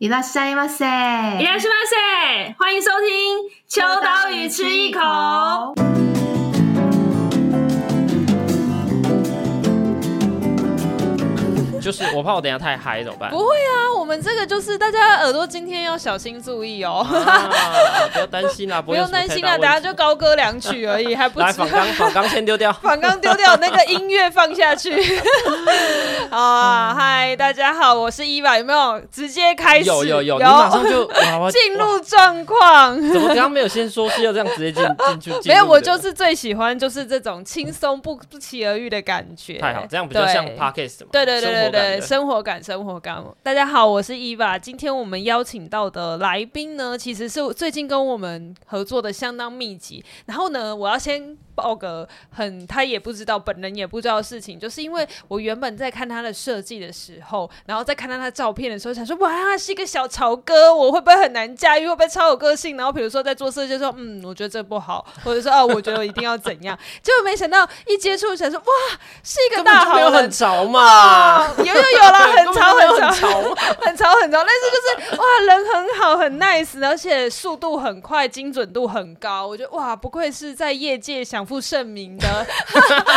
いらっしゃいませ，いらっしゃいませ，欢迎收听《秋刀鱼吃一口》。 就是我怕我等下太嗨怎么办？不会啊，我们这个就是大家耳朵今天要小心注意哦。啊、不要担心啦，不用担心啦，等下就高歌两曲而已，还不来 仿钢仿钢先丢掉，仿钢丢掉，那个音乐放下去。啊，嗨，大家好，我是伊娃，有没有直接开始？有有有，有你马上就进入状况。怎么刚刚没有先说是要这样直接进进去？没有，我就是最喜欢就是这种轻松不不期而遇的感觉。太好，这样比较像 Podcast 嘛。对对对对对。生活感，生活感。大家好，我是伊娃。今天我们邀请到的来宾呢，其实是最近跟我们合作的相当密集。然后呢，我要先。报个很他也不知道，本人也不知道的事情，就是因为我原本在看他的设计的时候，然后在看到他照片的时候，想说哇，他是一个小潮哥，我会不会很难驾驭？会不会超有个性？然后比如说在做设计的时候，嗯，我觉得这不好，或者说啊，我觉得我一定要怎样？结果没想到一接触，想说哇，是一个大好人，很潮嘛，有有有了，很潮很潮，很潮很潮，很潮，但是就是哇，人很好，很 nice，而且速度很快，精准度很高，我觉得哇，不愧是在业界享负盛名的。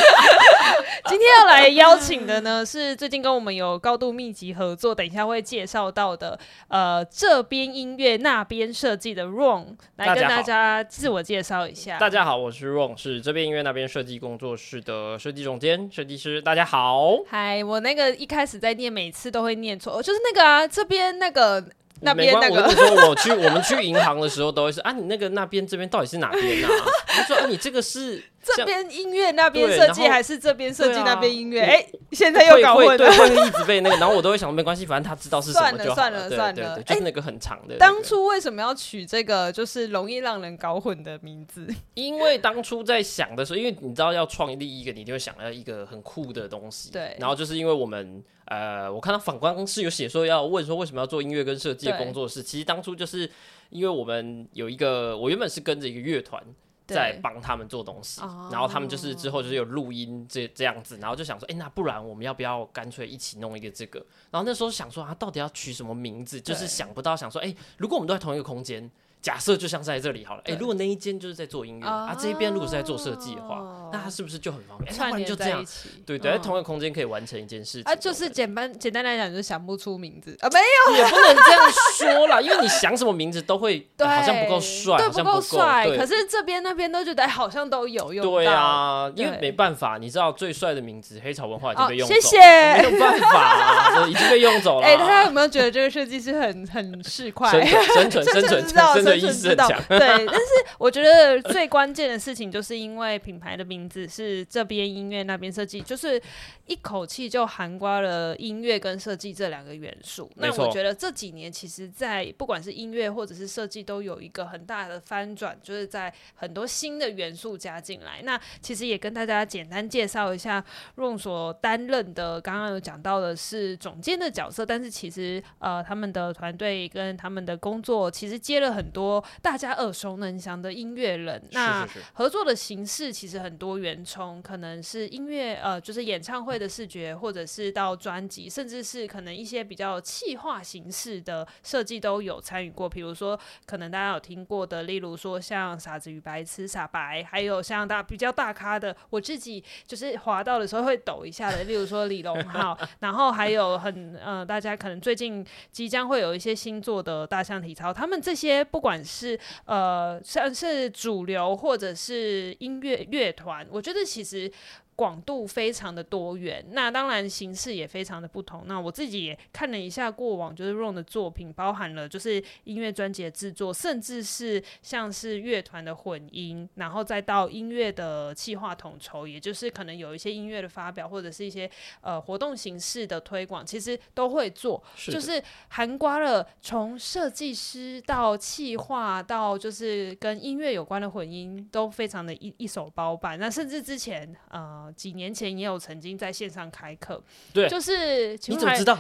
今天要来邀请的呢，是最近跟我们有高度密集合作，等一下会介绍到的。呃，这边音乐那边设计的 Ron 来跟大家自我介绍一下。大家好，我是 Ron，是这边音乐那边设计工作室的设计总监、设计师。大家好，嗨，我那个一开始在念，每次都会念错，就是那个啊，这边那个。那边那个，我说，我去我们去银行的时候都会是啊，你那个那边这边到底是哪边啊？他说啊，你这个是这边音乐那边设计，还是这边设计那边音乐？哎、欸，现在又搞混了。对，会一直被那个，然后我都会想没关系，反正他知道是什么就好了。算了算了算了，对对对，就是那个很长的、那个。当初为什么要取这个就是容易让人搞混的名字？因为当初在想的时候，因为你知道要创立一个，你就会想要一个很酷的东西。对，然后就是因为我们。呃，我看到反光是有写说要问说为什么要做音乐跟设计的工作室，其实当初就是因为我们有一个，我原本是跟着一个乐团在帮他们做东西，然后他们就是之后就是有录音这这样子，然后就想说，哎、欸，那不然我们要不要干脆一起弄一个这个？然后那时候想说啊，到底要取什么名字？就是想不到，想说，哎、欸，如果我们都在同一个空间。假设就像在这里好了，哎、欸，如果那一间就是在做音乐、哦、啊，这一边如果是在做设计的话，那它是不是就很方便？串联、欸、在一起，对对，在同一个空间可以完成一件事情。啊，就是简单简单来讲，就是想不出名字啊，没有，也不能这样说啦，因为你想什么名字都会，对，好像不够帅，对，不够帅。可是这边那边都觉得好像都有用。对啊，因为没办法，你知道最帅的名字黑潮文化已经被用走，谢谢，没有办法、啊，已经被用走了。哎、欸，大家有没有觉得这个设计师很很市侩？生存 生存生存意识很强。对，但是我觉得最关键的事情，就是因为品牌的名字是这边音乐那边设计，就是一口气就涵盖了音乐跟设计这两个元素。那我觉得这几年，其实，在不管是音乐或者是设计，都有一个很大的翻转，就是在很多新的元素加进来。那其实也跟大家简单介绍一下，Ron 所担任的，刚刚有讲到的是总监的角色，但是其实呃，他们的团队跟他们的工作，其实接了很多大家。耳熟能详的音乐人，那合作的形式其实很多元，从可能是音乐呃，就是演唱会的视觉，或者是到专辑，甚至是可能一些比较气化形式的设计都有参与过。比如说，可能大家有听过的，例如说像《傻子与白痴》傻白，还有像大比较大咖的，我自己就是滑到的时候会抖一下的，例如说李荣浩，然后还有很呃，大家可能最近即将会有一些新作的大象体操，他们这些不管是呃，算是主流或者是音乐乐团，我觉得其实。广度非常的多元，那当然形式也非常的不同。那我自己也看了一下过往，就是 Ron 的作品，包含了就是音乐专辑的制作，甚至是像是乐团的混音，然后再到音乐的企划统筹，也就是可能有一些音乐的发表，或者是一些呃活动形式的推广，其实都会做，是就是涵盖了从设计师到企划到就是跟音乐有关的混音，都非常的一一手包办。那甚至之前呃。几年前也有曾经在线上开课，对，就是你怎么知道？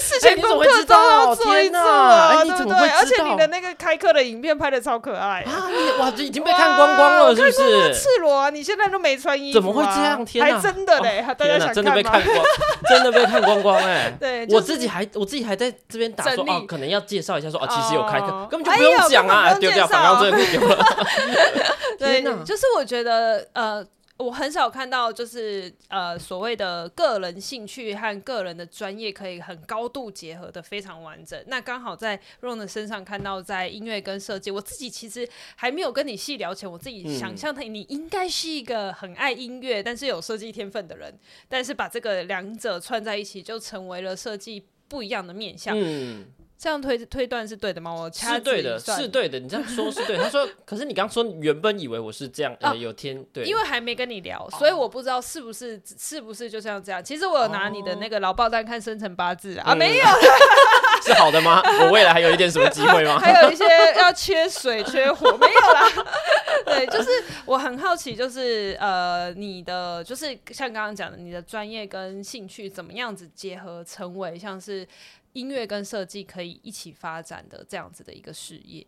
事前功课都要要做一做啊，对不对？而且你的那个开课的影片拍的超可爱啊！你哇，这已经被看光光了，是不是？赤裸啊！你现在都没穿衣服，怎么会这样？天哪，还真的嘞！大家想看？真的被看光，真的被看光光哎！对，我自己还我自己还在这边打说哦，可能要介绍一下说哦，其实有开课，根本就不用讲啊，丢掉，反正这边丢了。对，就是我觉得呃。我很少看到，就是呃所谓的个人兴趣和个人的专业可以很高度结合的非常完整。那刚好在 Ron 的身上看到，在音乐跟设计，我自己其实还没有跟你细聊前，我自己想象他你应该是一个很爱音乐，但是有设计天分的人。但是把这个两者串在一起，就成为了设计不一样的面向。嗯这样推推断是对的吗？我是对的，是对的。你这样说是对。他说，可是你刚说原本以为我是这样，呃，有天对，因为还没跟你聊，所以我不知道是不是是不是就像这样。其实我有拿你的那个老报单看生辰八字啊，没有，是好的吗？我未来还有一点什么机会吗？还有一些要缺水缺火，没有啦。对，就是我很好奇，就是呃，你的就是像刚刚讲的，你的专业跟兴趣怎么样子结合，成为像是。音乐跟设计可以一起发展的这样子的一个事业。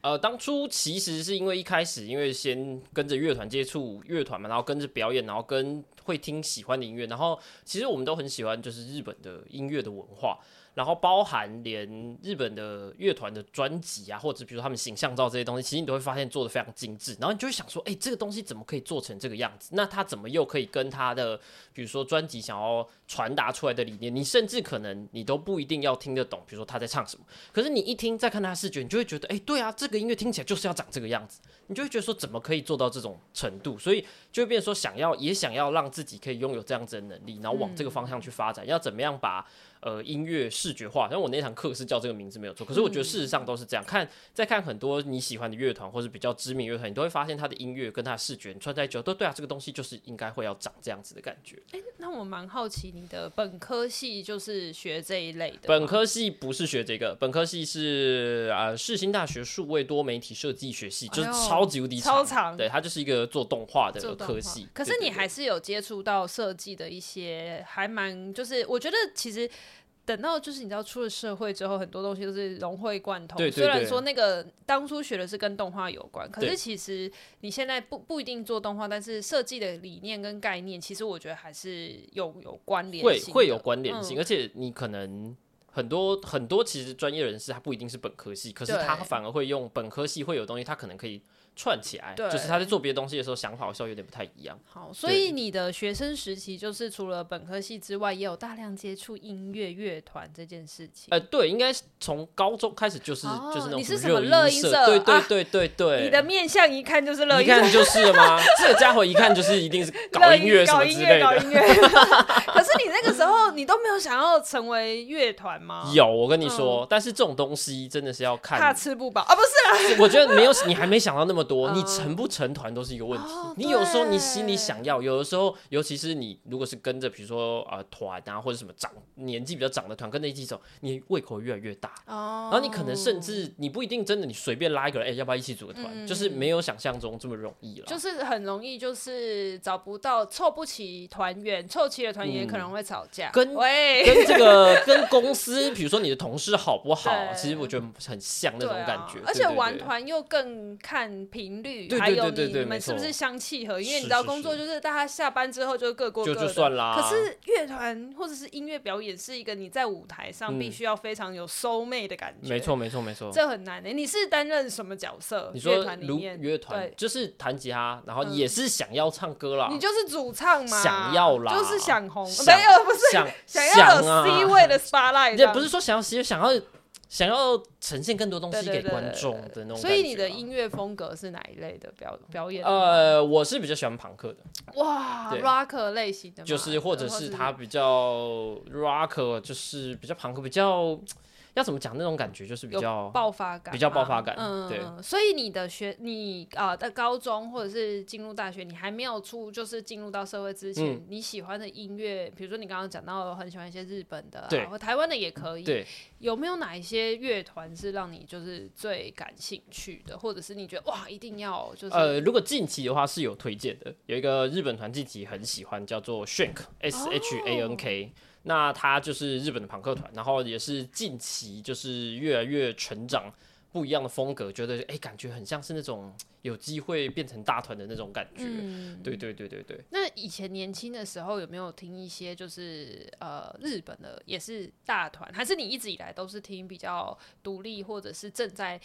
呃，当初其实是因为一开始，因为先跟着乐团接触乐团嘛，然后跟着表演，然后跟会听喜欢的音乐，然后其实我们都很喜欢就是日本的音乐的文化。然后包含连日本的乐团的专辑啊，或者比如说他们形象照这些东西，其实你都会发现做得非常精致。然后你就会想说，哎，这个东西怎么可以做成这个样子？那他怎么又可以跟他的比如说专辑想要传达出来的理念，你甚至可能你都不一定要听得懂，比如说他在唱什么。可是你一听再看他的视觉，你就会觉得，哎，对啊，这个音乐听起来就是要长这个样子。你就会觉得说，怎么可以做到这种程度？所以就会变说，想要也想要让自己可以拥有这样子的能力，然后往这个方向去发展。要怎么样把呃，音乐视觉化，但我那堂课是叫这个名字没有错。可是我觉得事实上都是这样。看，再看很多你喜欢的乐团或是比较知名乐团，你都会发现他的音乐跟他的视觉串在一起，都对啊，这个东西就是应该会要长这样子的感觉。哎、欸，那我蛮好奇，你的本科系就是学这一类的？本科系不是学这个，本科系是啊，世新大学数位多媒体设计学系，就是超级无敌，超长。对，它就是一个做动画的科系。可是你还是有接触到设计的一些，还蛮就是我觉得其实。等到就是你知道出了社会之后，很多东西都是融会贯通。对对对，虽然说那个当初学的是跟动画有关，可是其实你现在不不一定做动画，但是设计的理念跟概念，其实我觉得还是有有关联性。会会有关联性，嗯，而且你可能很多很多其实专业人士他不一定是本科系，可是他反而会用本科系会有东西，他可能可以。串起来，对，就是他在做别的东西的时候，想法好像有点不太一样。好，所以你的学生时期就是除了本科系之外，也有大量接触音乐乐团这件事情。呃，对，应该从高中开始就是、哦、就是那种你是什么乐音社？对对对对对、啊，你的面相一看就是乐音社，一看就是了吗？这个家伙一看就是一定是搞音乐什么之类的。搞音乐，搞音乐。你那个时候你都没有想要成为乐团吗？有，我跟你说、嗯，但是这种东西真的是要看，怕吃不饱啊？不是 啦，我觉得没有，你还没想到那么多，嗯、你成不。成团都是一个问题。哦、你有时候你心里想要，有的时候，尤其是你如果是跟着，比如说呃团啊，或者什么长年纪比较长的团，跟着一起走，你胃口越来越大。哦。然后你可能甚至你不一定真的，你随便拉一个人，哎、欸，要不要一起组个团、嗯？就是没有想象中这么容易了。就是很容易，就是找不到，凑不齐团员，凑齐了团员也可能会吵架。嗯、跟跟这个跟公司，比如说你的同事好不好？其实我觉得很像那种感觉。啊、而且玩团又更看频率。还。有你你们是不是相契合？因为你知道工作就是大家下班之后就各过各的。就就算啦。可是乐团或者是音乐表演是一个你在舞台上必须要非常有 soul mate 的感觉。没错没错没错。这很难的、欸。你是担任什么角色？你说乐团里面乐团就是弹吉他，然后也是想要唱歌啦。你就是主唱嘛？想要啦，就是想红。没有，不是想想要 有 C 位的 spotlight。也不是说想要 C 想要。想要呈现更多东西给观众的那种所以你的音乐风格是哪一类的表表演？呃，我是比较喜欢朋克的，哇，rock 类型的，就是或者是他比较 rock，就是比较朋克，比较。要怎么讲？那种感觉就是比较爆发感，比较爆发感。嗯，对。所以你的学，你啊，在高中或者是进入大学，你还没有出，就是进入到社会之前，嗯、你喜欢的音乐，比如说你刚刚讲到很喜欢一些日本的、啊，对，或台湾的也可以。对。有没有哪一些乐团是让你就是最感兴趣的，或者是你觉得哇，一定要就是？呃，如果近期的话是有推荐的，有一个日本团近期很喜欢，叫做 Shank S H A N K。那他就是日本的朋克团，然后也是近期就是越来越成长。不一样的风格，觉得哎、欸，感觉很像是那种有机会变成大团的那种感觉。嗯，对对对对对。那以前年轻的时候有没有听一些就是呃日本的也是大团，还是你一直以来都是听比较独立或者是正在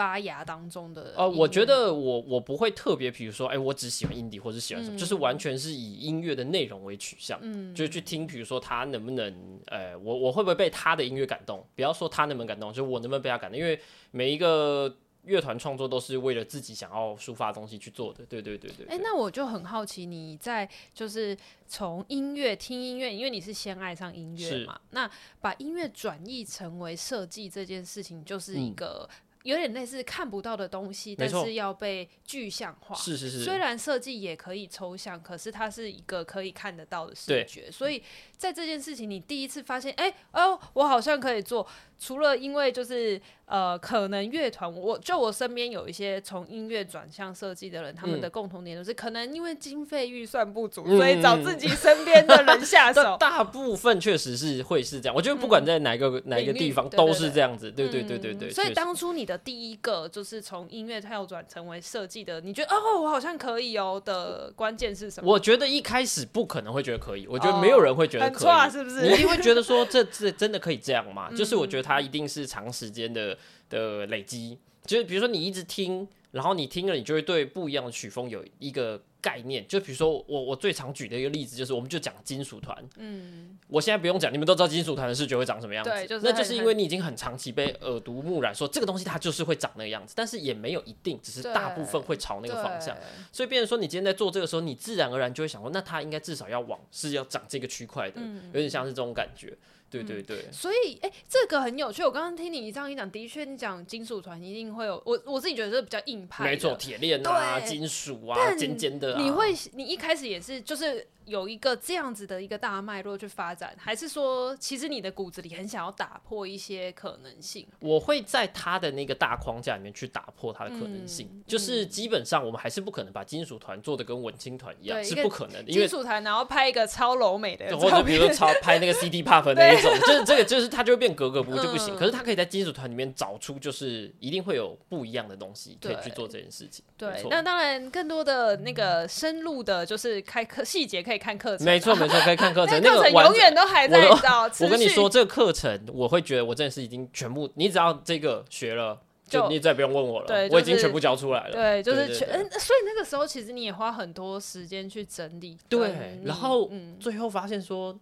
发芽当中的？呃，我觉得我我不会特别，比如说哎、欸，我只喜欢 indie 或者喜欢什么，嗯、就是完全是以音乐的内容为取向，嗯，就是去听，比如说他能不能，呃，我我会不会被他的音乐感动？不要说他能不能感动，就我能不能被他感动，因为。每一个乐团创作都是为了自己想要抒发的东西去做的，对对对对。哎、欸，那我就很好奇，你在就是从音乐听音乐，因为你是先爱上音乐嘛，那把音乐转译成为设计这件事情，就是一个。嗯有点类似看不到的东西，但是要被具象化。是是是。虽然设计也可以抽象，可是它是一个可以看得到的视觉。所以在这件事情，你第一次发现，哎、欸、哦，我好像可以做。除了因为就是呃，可能乐团，我就我身边有一些从音乐转向设计的人，他们的共同点就是，可能因为经费预算不足，嗯、所以找自己身边的人下 手。大部分确实是会是这样。我觉得不管在哪个、嗯、哪一个地方都是这样子。对对对对对。所以当初你的第一个就是从音乐跳转成为设计的，你觉得哦，我好像可以哦的关键是什么？我觉得一开始不可能会觉得可以，我觉得没有人会觉得可以，哦、是不是？你一定会觉得说这这真的可以这样吗？就是我觉得它一定是长时间的的累积，就是比如说你一直听，然后你听了，你就会对不一样的曲风有一个。概念就比如说我我最常举的一个例子就是我们就讲金属团，嗯，我现在不用讲，你们都知道金属团的视觉会长什么样子，对，就是，那就是因为你已经很长期被耳濡目染，说这个东西它就是会长那个样子，但是也没有一定，只是大部分会朝那个方向，所以变成说你今天在做这个时候，你自然而然就会想说，那它应该至少要往是要长这个区块的，嗯，有点像是这种感觉。对对对，嗯、所以哎、欸，这个很有趣。我刚刚听你这样一讲，的确，你讲金属团一定会有我，我自己觉得是比较硬派，没错，铁链啊，对金属啊，尖尖的、啊。你会，你一开始也是，就是。有一个这样子的一个大脉络去发展，还是说，其实你的骨子里很想要打破一些可能性？我会在他的那个大框架里面去打破他的可能性，嗯、就是基本上我们还是不可能把金属团做的跟文青团一样，是不可能的。因为金属团然后拍一个超柔美的，或者比如说超拍那个 CD pop 那一种，就是这个就是它就会变格格不入就不行。嗯、可是他可以在金属团里面找出，就是一定会有不一样的东西可以去做这件事情。对，错那当然更多的那个深入的，就是开课细节可以看课程，没错。没错，可以看课程。那个永远都还在找。我跟你说，这个课程我会觉得我真的是已经全部，你只要这个学了，就你再不用问我了。对，我已经全部交出来了。对，就是全。嗯，所以那个时候其实你也花很多时间去整理。对，然后嗯最后发现说，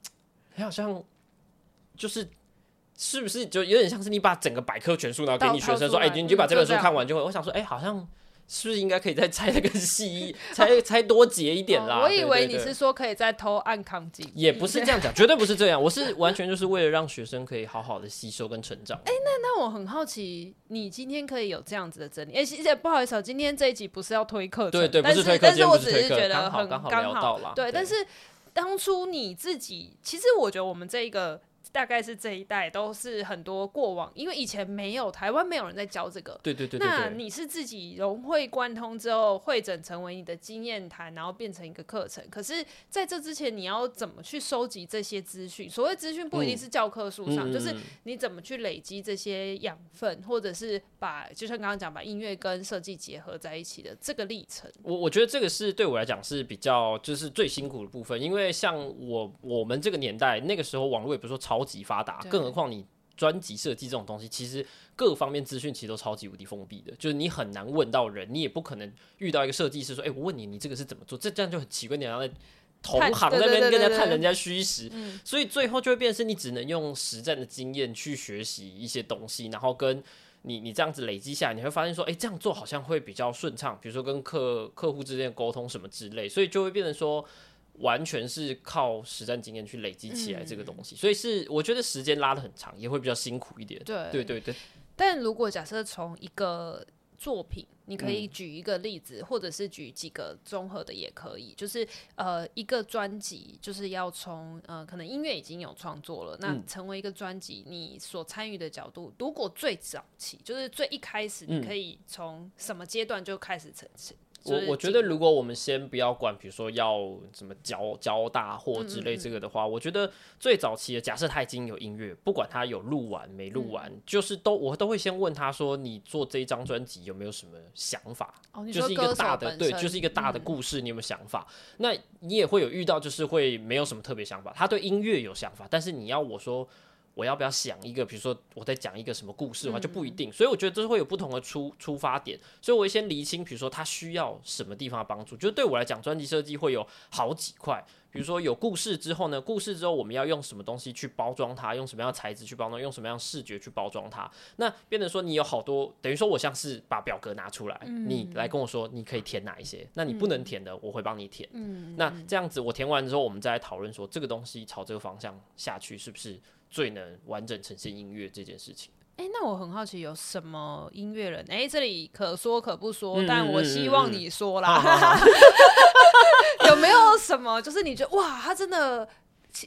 好像就是是不是就有点像是你把整个百科全书，然后给你学生说，哎，你就把这本书看完就会。我想说，哎，好像。是不是应该可以再拆的更细，拆拆多节一点啦？我以为你是说可以再偷按扛紧，也不是这样讲，绝对不是这样。我是 完全就是为了让学生可以好好的吸收跟成长。哎，那那我很好奇，你今天可以有这样子的整理？哎，谢谢，不好意思啊，今天这一集不是要推课程，对对，不是推课，但是我只是觉得很刚好聊到了。对，但是当初你自己，其实我觉得我们这一个。大概是这一代都是很多过往，因为以前没有台湾没有人在教这个。对对对，对。那你是自己融会贯通之后，会诊成为你的经验谈，然后变成一个课程。可是在这之前，你要怎么去收集这些资讯？所谓资讯不一定是教科书上，嗯、就是你怎么去累积这些养分，或者是把就像刚刚讲，把音乐跟设计结合在一起的这个历程。我我觉得这个是对我来讲是比较就是最辛苦的部分，因为像我我们这个年代那个时候，网络也不是说超。超级发达，更何况你专辑设计这种东西，其实各方面资讯其实都超级无敌封闭的，就是你很难问到人，你也不可能遇到一个设计师说：“哎、欸，我问你，你这个是怎么做？”这这样就很奇怪，你要在同行那边跟人家看人家虚实，所以最后就会变成你只能用实战的经验去学习一些东西，然后跟你你这样子累积下来，你会发现说：“哎、欸，这样做好像会比较顺畅。”比如说跟客客户之间的沟通什么之类，所以就会变成说。完全是靠实战经验去累积起来这个东西，嗯、所以是我觉得时间拉的很长，也会比较辛苦一点。对。对对对。但如果假设从一个作品，你可以举一个例子，嗯、或者是举几个综合的也可以，就是呃一个专辑就是要从呃可能音乐已经有创作了，那成为一个专辑，你所参与的角度，如果最早期就是最一开始，你可以从什么阶段就开始成我我觉得，如果我们先不要管，比如说要什么交交大或之类这个的话，嗯嗯，我觉得最早期的假设他已经有音乐，不管他有录完没录完，嗯、就是都我都会先问他说，你做这一张专辑有没有什么想法？哦、就是一个大的对，就是一个大的故事，你有没有想法？嗯、那你也会有遇到，就是会没有什么特别想法，他对音乐有想法，但是你要我说。我要不要想一个，比如说我在讲一个什么故事的话，就不一定。所以我觉得这是会有不同的出出发点。所以我会先厘清，比如说他需要什么地方的帮助。就是对我来讲，专辑设计会有好几块。比如说有故事之后呢，故事之后我们要用什么东西去包装它，用什么样的材质去包装，用什么样的视觉去包装它。那变成说你有好多，等于说我像是把表格拿出来，你来跟我说你可以填哪一些，那你不能填的，我会帮你填。那这样子我填完之后，我们再来讨论说这个东西朝这个方向下去是不是？最能完整呈现音乐这件事情。哎、欸，那我很好奇，有什么音乐人？哎、欸，这里可说可不说，嗯、但我希望你说啦。有没有什么？就是你觉得哇，他真的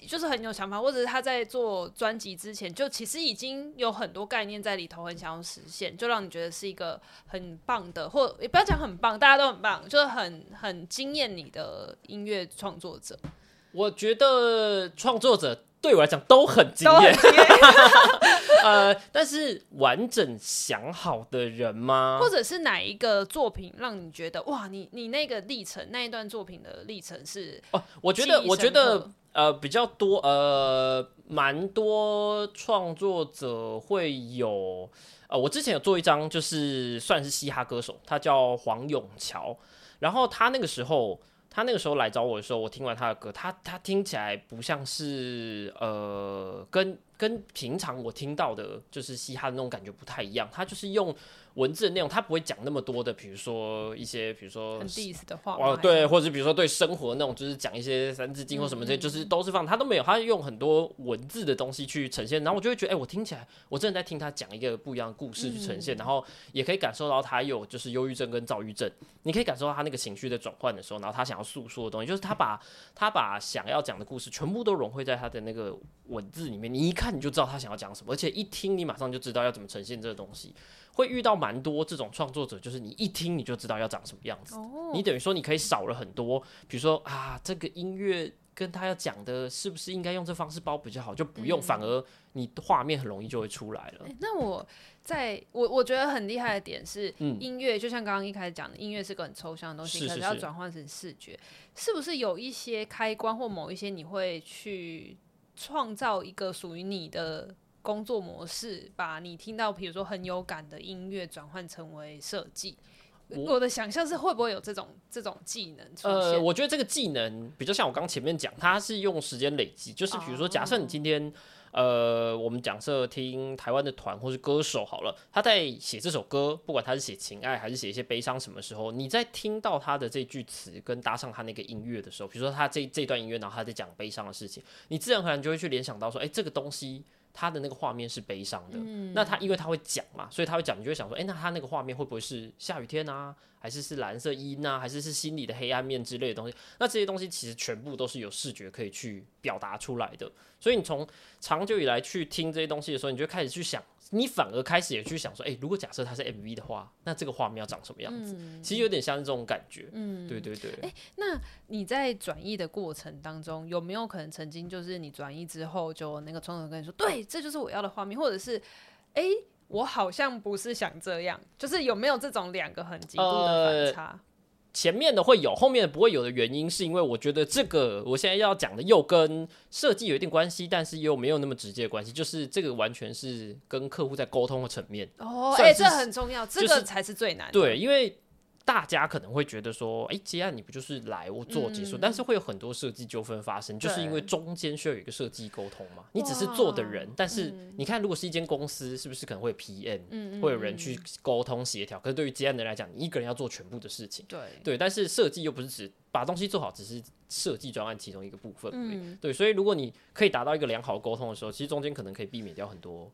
就是很有想法，或者是他在做专辑之前，就其实已经有很多概念在里头，很想要实现，就让你觉得是一个很棒的，或也不要讲很棒，大家都很棒，就是很很惊艳你的音乐创作者。我觉得创作者。对我来讲都很惊艳，呃，但是完整想好的人吗？或者是哪一个作品让你觉得哇，你你那个历程那一段作品的历程是？哦，我觉得我觉得呃比较多呃蛮多创作者会有呃，我之前有做一张就是算是嘻哈歌手，他叫黄永桥，然后他那个时候。他那个时候来找我的时候，我听完他的歌，他他听起来不像是呃，跟跟平常我听到的，就是嘻哈的那种感觉不太一样。他就是用。文字的内容，他不会讲那么多的，比如说一些，比如说很 diss 的话，哦，对，或者比如说对生活那种，就是讲一些三字经或什么这些，嗯、就是都是放他都没有，他用很多文字的东西去呈现，然后我就会觉得，哎、欸，我听起来，我真的在听他讲一个不一样的故事去呈现，嗯、然后也可以感受到他有就是忧郁症跟躁郁症，你可以感受到他那个情绪的转换的时候，然后他想要诉说的东西，就是他把他把想要讲的故事全部都融汇在他的那个文字里面，你一看你就知道他想要讲什么，而且一听你马上就知道要怎么呈现这个东西。会遇到蛮多这种创作者，就是你一听你就知道要长什么样子。Oh. 你等于说你可以少了很多，比如说啊，这个音乐跟他要讲的是不是应该用这方式包比较好，就不用，嗯、反而你画面很容易就会出来了。欸、那我在我我觉得很厉害的点是，音乐、嗯、就像刚刚一开始讲的，音乐是个很抽象的东西，是是是，可是要转换成视觉，是不是有一些开关或某一些你会去创造一个属于你的？工作模式，把你听到比如说很有感的音乐转换成为设计。我，的想象是会不会有这种这种技能出现？呃，我觉得这个技能比较像我刚前面讲，它是用时间累积，就是比如说，假设你今天。哦呃，我们假设听台湾的团或是歌手好了，他在写这首歌，不管他是写情爱还是写一些悲伤，什么时候你在听到他的这句词跟搭上他那个音乐的时候，比如说他这这段音乐，然后他在讲悲伤的事情，你自然而然就会去联想到说，哎，这个东西他的那个画面是悲伤的，嗯、那他因为他会讲嘛，所以他会讲，你就会想说，哎，那他那个画面会不会是下雨天啊？还是是蓝色阴啊，还是是心里的黑暗面之类的东西？那这些东西其实全部都是有视觉可以去表达出来的。所以你从长久以来去听这些东西的时候，你就开始去想，你反而开始也去想说，诶，如果假设它是 MV 的话，那这个画面要长什么样子？嗯、其实有点像这种感觉。嗯，对对对。诶，那你在转译的过程当中，有没有可能曾经就是你转译之后，就那个创作人跟你说，对，这就是我要的画面，或者是，诶。我好像不是想这样，就是有没有这种两个很极度的反差？呃，前面的会有，后面的不会有的原因，是因为我觉得这个我现在要讲的又跟设计有一定关系，但是又没有那么直接的关系，就是这个完全是跟客户在沟通的层面。哦，哎，这很重要，这个才是最难的。对，因为。大家可能会觉得说，哎、欸，接案你不就是来我做结束？嗯、但是会有很多设计纠纷发生，就是因为中间需要有一个设计沟通嘛。你只是做的人，但是你看，如果是一间公司，是不是可能会 PM，、嗯、会有人去沟通协调？可是对于接案的人来讲，你一个人要做全部的事情，对对。但是设计又不是只把东西做好，只是设计专案其中一个部分，嗯、对。所以如果你可以达到一个良好的沟通的时候，其实中间可能可以避免掉很多。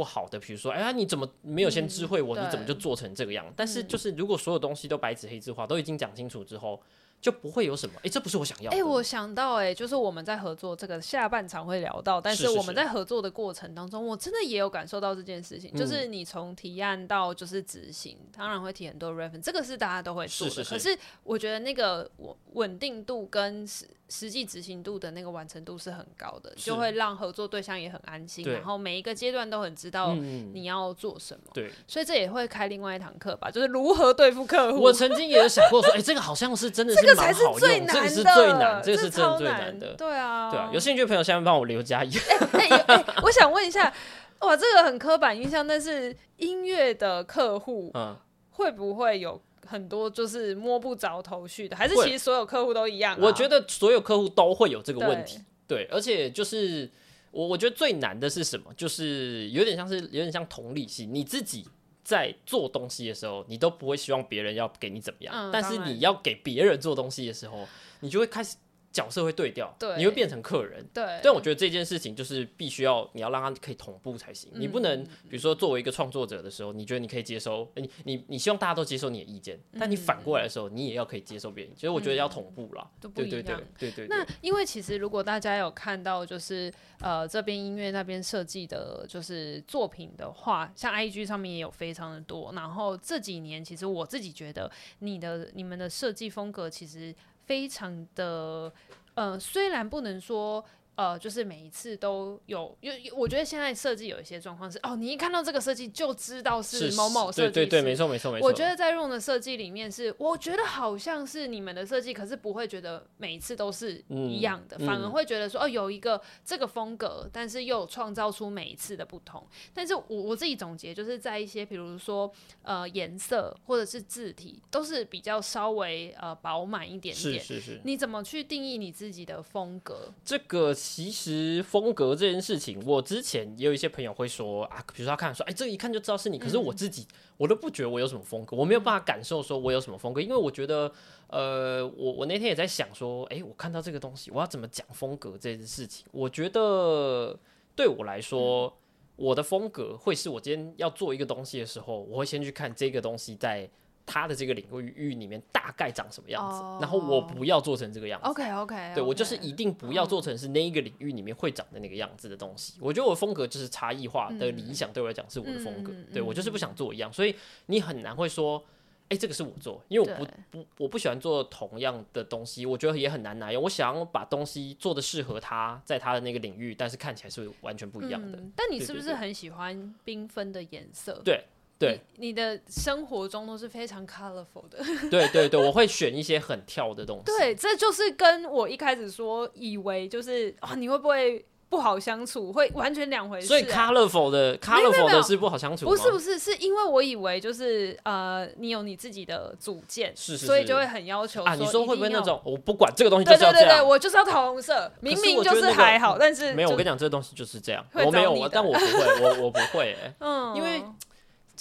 不好的，比如说，哎呀，你怎么没有先知会我？嗯、你怎么就做成这个样？但是，就是如果所有东西都白纸黑字化，都已经讲清楚之后，就不会有什么，哎、欸，这不是我想要的。哎、欸，我想到、欸，哎，就是我们在合作这个下半场会聊到，但是我们在合作的过程当中，是是是我真的也有感受到这件事情，嗯、就是你从提案到就是执行，当然会提很多 reference，这个是大家都会做的。是是是，可是我觉得那个稳稳定度跟实实际执行度的那个完成度是很高的，就会让合作对象也很安心，然后每一个阶段都很知道你要做什么。对，所以这也会开另外一堂课吧，就是如何对付客户。我曾经也有想过说，哎、欸，这个好像是真的是。这个才是最难的，这个是最难，这个是真的最难的。对啊，对啊，有兴趣的朋友下面帮我留加一。哎哎哎，我想问一下，哇，这个很刻板印象，但是音乐的客户，嗯，会不会有很多就是摸不着头绪的？还是其实所有客户都一样啊？我觉得所有客户都会有这个问题，对，对，而且就是我我觉得最难的是什么？就是有点像是有点像同理心，你自己。在做东西的时候，你都不会希望别人要给你怎么样，嗯、但是你要给别人做东西的时候，你就会开始。角色会对调，对，你会变成客人。对，但我觉得这件事情就是必须要你要让他可以同步才行。嗯、你不能比如说作为一个创作者的时候，你觉得你可以接收你你你希望大家都接受你的意见，嗯、但你反过来的时候，你也要可以接受别人。其实我觉得要同步啦，对对，对对对。那因为其实如果大家有看到就是呃这边音乐那边设计的就是作品的话，像 IG 上面也有非常的多。然后这几年其实我自己觉得你的你们的设计风格其实非常的。呃，虽然不能说。呃，就是每一次都有，因为我觉得现在设计有一些状况是，哦，你一看到这个设计就知道是某某设计师。对对对，没错没错没错。我觉得在 Ron 的设计里面是，我觉得好像是你们的设计，可是不会觉得每一次都是一样的，嗯、反而会觉得说，哦，有一个这个风格，但是又创造出每一次的不同。但是我我自己总结，就是在一些比如说呃颜色或者是字体，都是比较稍微呃饱满一点点。是是是。你怎么去定义你自己的风格？这个。其实风格这件事情，我之前也有一些朋友会说啊，比如说他看说，哎，这个一看就知道是你。可是我自己，我都不觉得我有什么风格，我没有办法感受说我有什么风格，因为我觉得，呃，我我那天也在想说，哎，我看到这个东西，我要怎么讲风格这件事情？我觉得对我来说，我的风格会是我今天要做一个东西的时候，我会先去看这个东西在。他的这个领域域里面大概长什么样子，oh, 然后我不要做成这个样子。OK OK，对，我就是一定不要做成是那一个领域里面会长的那个样子的东西。Oh. 我觉得我的风格就是差异化的理想，对我来讲是我的风格。嗯、对我就是不想做一样，所以你很难会说，哎、欸，这个是我做，因为我不不我不喜欢做同样的东西。我觉得也很难拿。我想要把东西做的适合他在他的那个领域，但是看起来是完全不一样的。嗯、但你是不是很喜欢缤纷的颜色？对。对对你，的生活中都是非常 colorful 的。对对对，我会选一些很跳的东西。对，这就是跟我一开始说以为就是啊，你会不会不好相处，会完全两回事。所以 colorful 的 colorful 的是不好相处？不是不是，是因为我以为就是呃，你有你自己的主见，是是是，所以就会很要求啊。你说会不会那种我不管这个东西就是要这样，对对对对，我就是要桃红色，明明就是还好，但是没有。我跟你讲，这个东西就是这样，我没有，但我不会，我我不会，嗯，因为。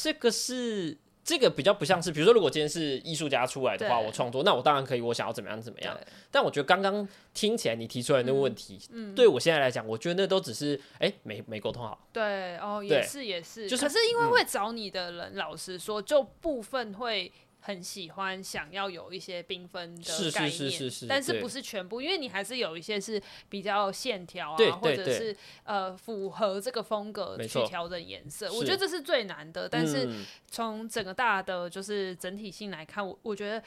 这个是这个比较不像是，比如说，如果今天是艺术家出来的话，我创作，那我当然可以，我想要怎么样怎么样。但我觉得刚刚听起来你提出来的那个问题，嗯，对我现在来讲，我觉得那都只是哎，没没沟通好。对，哦，也是也是，就是可是因为会找你的人，老实说，就部分会。很喜欢想要有一些缤纷的概念，是是是是是，但是不是全部，因为你还是有一些是比较线条啊，或者是呃符合这个风格去调整颜色。我觉得这是最难的。但是从整个大的就是整体性来看，我我觉得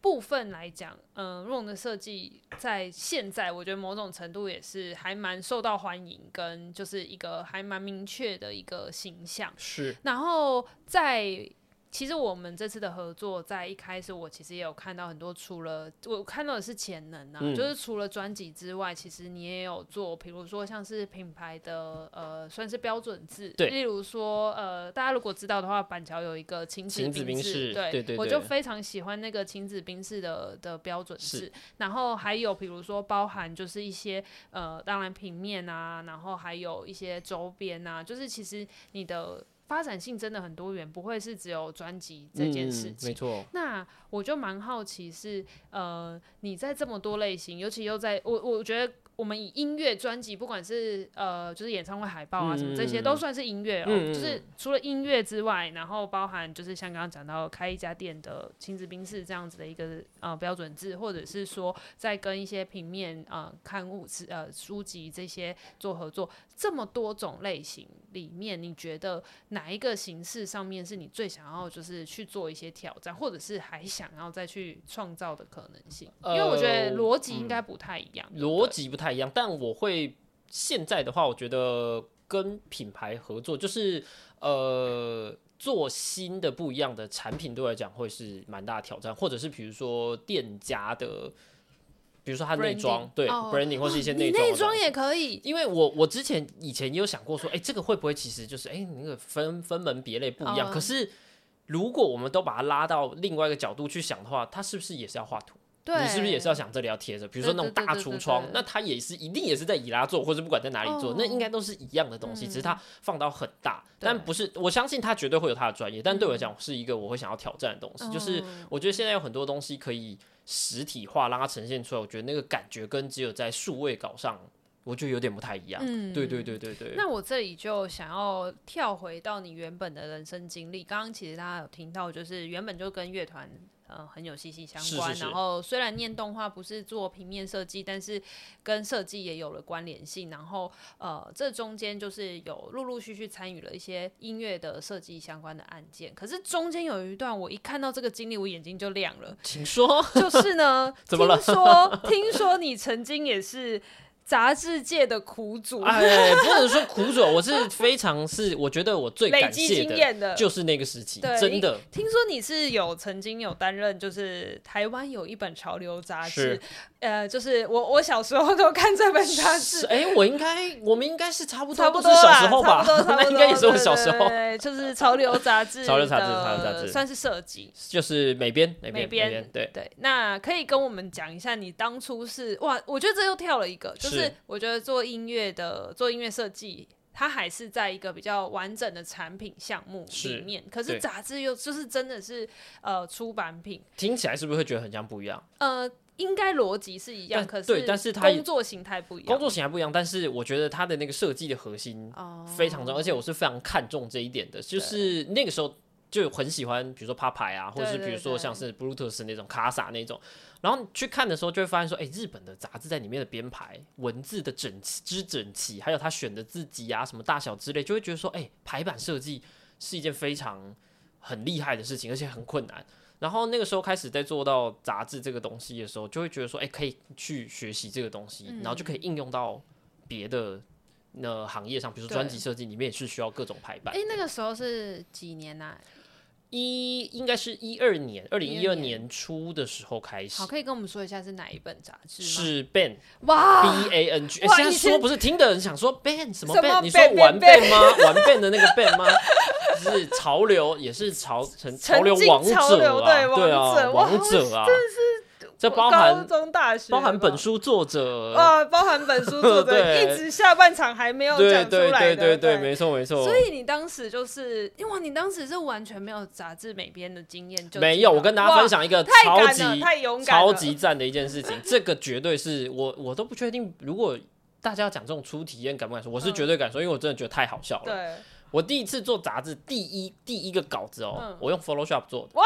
部分来讲，嗯、呃，Ron 的设计在现在我觉得某种程度也是还蛮受到欢迎，跟就是一个还蛮明确的一个形象。是，然后在。其实我们这次的合作，在一开始我其实也有看到很多，除了我看到的是潜能啊，嗯、就是除了专辑之外，其实你也有做，比如说像是品牌的呃，算是标准字，对，例如说呃，大家如果知道的话，板桥有一个晴子冰室，对，对对对，我就非常喜欢那个晴子冰室的的标准字，然后还有比如说包含就是一些呃，当然平面啊，然后还有一些周边啊，就是其实你的。发展性真的很多元，不会是只有专辑这件事情。嗯、没错。那我就蛮好奇是，呃，你在这么多类型，尤其又在我，我觉得我们以音乐专辑，不管是呃，就是演唱会海报啊什么，这些都算是音乐哦。嗯、就是除了音乐之外，然后包含就是像刚刚讲到开一家店的亲子冰室这样子的一个呃标准制，或者是说在跟一些平面呃刊物呃书籍这些做合作，这么多种类型里面，你觉得哪一个形式上面是你最想要就是去做一些挑战，或者是还想要再去创造的可能性？因为我觉得逻辑应该不太一样，逻辑不太。一样，但我会现在的话，我觉得跟品牌合作，就是呃做新的不一样的产品，对我来讲会是蛮大的挑战，或者是比如说店家的，比如说他内装.对、oh. branding 或是一些内装，内装也可以。因为我我之前以前也有想过说，哎、欸，这个会不会其实就是哎、欸、那个分分门别类不一样？Oh. 可是如果我们都把它拉到另外一个角度去想的话，它是不是也是要画图？你是不是也是要想这里要贴着？比如说那种大橱窗，那它也是一定也是在以拉做，或者不管在哪里做，哦、那应该都是一样的东西，嗯、只是它放到很大，但不是。我相信它绝对会有它的专业，但对我来讲是一个我会想要挑战的东西。嗯、就是我觉得现在有很多东西可以实体化，让它呈现出来。我觉得那个感觉跟只有在数位稿上，我觉得有点不太一样。嗯，对对对对对。那我这里就想要跳回到你原本的人生经历。刚刚其实大家有听到，就是原本就跟乐团。呃，很有息息相关。是是是，然后虽然念动画不是做平面设计，但是跟设计也有了关联性。然后呃，这中间就是有陆陆续续参与了一些音乐的设计相关的案件。可是中间有一段，我一看到这个经历，我眼睛就亮了。请说，就是呢，怎么了？听说听说你曾经也是。杂志界的苦主，哎，不能说苦主，我是非常是，我觉得我最感谢的，就是那个时期，真的。听说你是有曾经有担任，就是台湾有一本潮流杂志，呃，就是我我小时候都看这本杂志，哎，我应该我们应该是差不多差不多小时候吧，那应该也是我小时候，对，就是潮流杂志，潮流杂志，潮流杂志。算是设计，就是美编，美编，对。对。那可以跟我们讲一下，你当初是哇，我觉得这又跳了一个，就是。是，我觉得做音乐的做音乐设计，它还是在一个比较完整的产品项目里面。是，可是杂志又就是真的是呃出版品，听起来是不是会觉得很像不一样？呃，应该逻辑是一样，可是对，但是它工作形态不一样，工作形态不一样。但是我觉得它的那个设计的核心非常重要，哦，而且我是非常看重这一点的，就是那个时候。就很喜欢，比如说趴牌啊，或者是比如说像是布鲁特斯那种卡萨那种，然后去看的时候就会发现说，哎、欸，日本的杂志在里面的编排、文字的整齐之整齐，还有他选的字迹啊，什么大小之类，就会觉得说，哎、欸，排版设计是一件非常很厉害的事情，而且很困难。然后那个时候开始在做到杂志这个东西的时候，就会觉得说，哎、欸，可以去学习这个东西，然后就可以应用到别的那行业上，比如说专辑设计里面也是需要各种排版。哎、欸，那个时候是几年呐、啊？一应该是一二年，二零一二年初的时候开始。好，可以跟我们说一下是哪一本杂志？是 Bang 哇，B A N G。现在说不是听的人想说 Bang 什么 Bang？你说玩 Bang 吗？玩 Bang 的那个 Bang 吗？是潮流，也是潮成潮流王者啊，对啊，王者啊，真的是。这包含高中、大学，包含本书作者啊，包含本书作者，一直下半场还没有讲出来的，对对对对对，没错没错。所以你当时就是，因为你当时是完全没有杂志美编的经验，就没有。我跟大家分享一个超级太勇敢、超级赞的一件事情，这个绝对是我我都不确定，如果大家要讲这种初体验，敢不敢说？我是绝对敢说，因为我真的觉得太好笑了。对，我第一次做杂志，第一第一个稿子哦，我用 Photoshop 做的，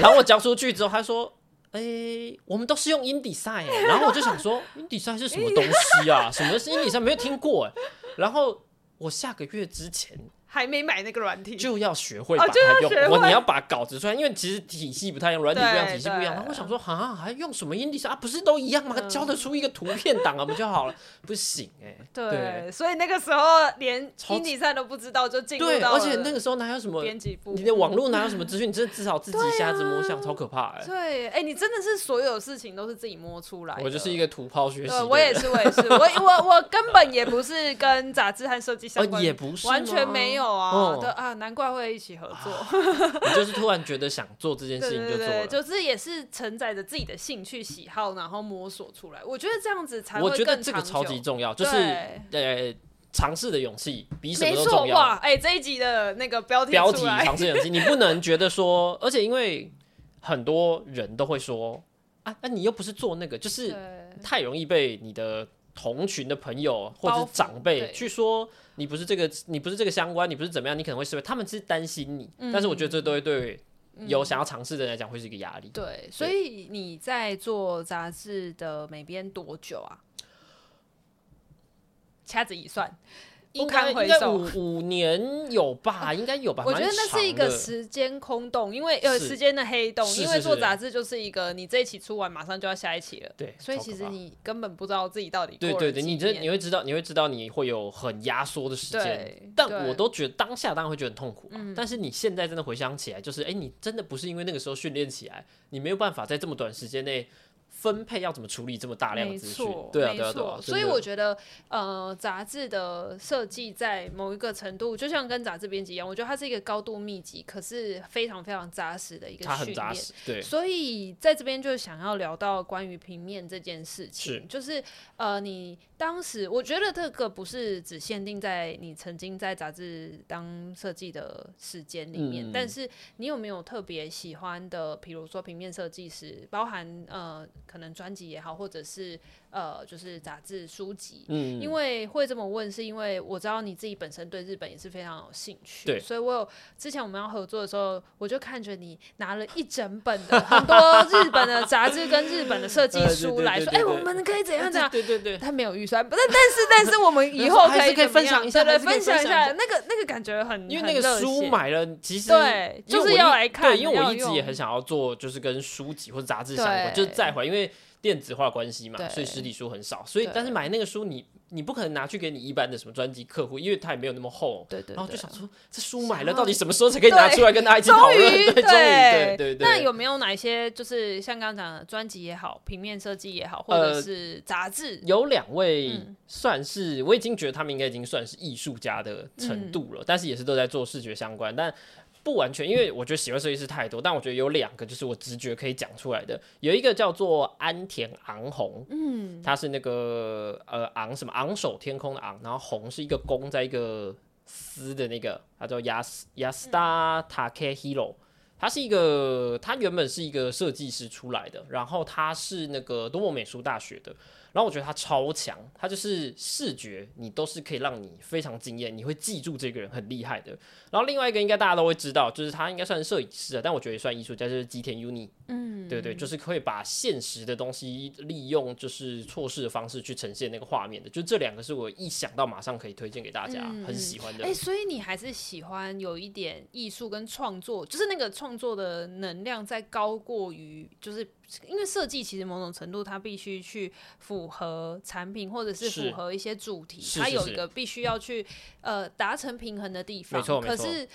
然后我交出去之后，他说。哎、欸，我们都是用 InDesign，然后我就想说，InDesign 是什么东西啊？什么是 InDesign？没有听过哎。然后我下个月之前。还没买那个软体，就要学会把它用。我你要把稿子出来，因为其实体系不太一样，软体不一样，体系不一样。然后我想说，啊，还用什么 InDesign 啊？不是都一样吗？教得出一个图片档啊，不就好了？不行哎。对，所以那个时候连 InDesign 都不知道就进。对，而且那个时候哪有什么编辑部？你的网络哪有什么资讯？你真的至少自己瞎子摸象，超可怕哎。对，哎，你真的是所有事情都是自己摸出来。我就是一个土炮学习。我也是，我也是，我我我根本也不是跟杂志和设计相关，也不是，完全没有啊。对啊。啊，难怪会一起合作。你就是突然觉得想做这件事情就做就是也是承载着自己的兴趣喜好，然后摸索出来。我觉得这样子才。我觉得这个超级重要，就是呃尝试的勇气比什么都重要。哎、欸，这一集的那个标题标题尝试勇气，你不能觉得说，而且因为很多人都会说啊，那、啊、你又不是做那个，就是太容易被你的。同群的朋友或者是长辈去说你不是这个，你不是这个相关，你不是怎么样，你可能会失败。他们是担心你，嗯、但是我觉得这都会对有想要尝试的人来讲会是一个压力。对，对，所以你在做杂志的美编多久啊？掐指一算。应该应该五五年有吧，应该有吧。我觉得那是一个时间空洞，因为有时间的黑洞。因为做杂志就是一个，你这一期出完，马上就要下一期了。对，所以其实你根本不知道自己到底对对对，你这你会知道，你会知道你会有很压缩的时间。但我都觉得当下当然会觉得很痛苦嘛，但是你现在真的回想起来，就是哎，你真的不是因为那个时候训练起来，你没有办法在这么短时间内。分配要怎么处理这么大量的资讯？对啊，对啊，对啊。所以我觉得，呃，杂志的设计在某一个程度，就像跟杂志编辑一样，我觉得它是一个高度密集，可是非常非常扎实的一个训练。它很扎实，对。所以在这边就想要聊到关于平面这件事情，是就是呃，你当时我觉得这个不是只限定在你曾经在杂志当设计的时间里面，嗯、但是你有没有特别喜欢的，比如说平面设计师，包含呃。可能专辑也好，或者是呃，就是杂志书籍，嗯，因为会这么问，是因为我知道你自己本身对日本也是非常有兴趣，对，所以我有之前我们要合作的时候，我就看着你拿了一整本的很多日本的杂志跟日本的设计书来说，哎，我们可以怎样怎样？对对对，他没有预算，但 但是但是我们以后可以可以分享一下，对，分享一下那个那个感觉很，因为那个书买了，其实对，就是要来看，对，因为我一直也很想要做，就是跟书籍或者杂志相关，就是再回，因为。电子化关系嘛，所以实体书很少，所以但是买那个书你，你你不可能拿去给你一般的什么专辑客户，因为它也没有那么厚。对，对对。然后就想说，这书买了，到底什么时候才可以拿出来跟大家一起讨论？对，终于，对对对，对。那有没有哪一些就是像刚刚讲的专辑也好，平面设计也好，或者是杂志？呃、有两位算是，嗯、我已经觉得他们应该已经算是艺术家的程度了，嗯、但是也是都在做视觉相关，但。不完全，因为我觉得喜欢设计师太多，但我觉得有两个就是我直觉可以讲出来的，有一个叫做安田昂宏，嗯，他是那个呃昂什么昂首天空的昂，然后宏是一个弓在一个丝的那个，他叫亚斯亚斯达塔克希罗，他是一个他原本是一个设计师出来的，然后他是那个多摩美术大学的。然后我觉得他超强，他就是视觉，你都是可以让你非常惊艳，你会记住这个人很厉害的。然后另外一个应该大家都会知道，就是他应该算是摄影师啊，但我觉得也算艺术家，就是吉田 UNI。嗯，对对，就是可以把现实的东西利用就是错视的方式去呈现那个画面的。就这两个是我一想到马上可以推荐给大家，嗯、很喜欢的。哎、欸，所以你还是喜欢有一点艺术跟创作，就是那个创作的能量在高过于就是。因为设计其实某种程度它必须去符合产品，或者是符合一些主题，它有一个必须要去呃达成平衡的地方。没错，可是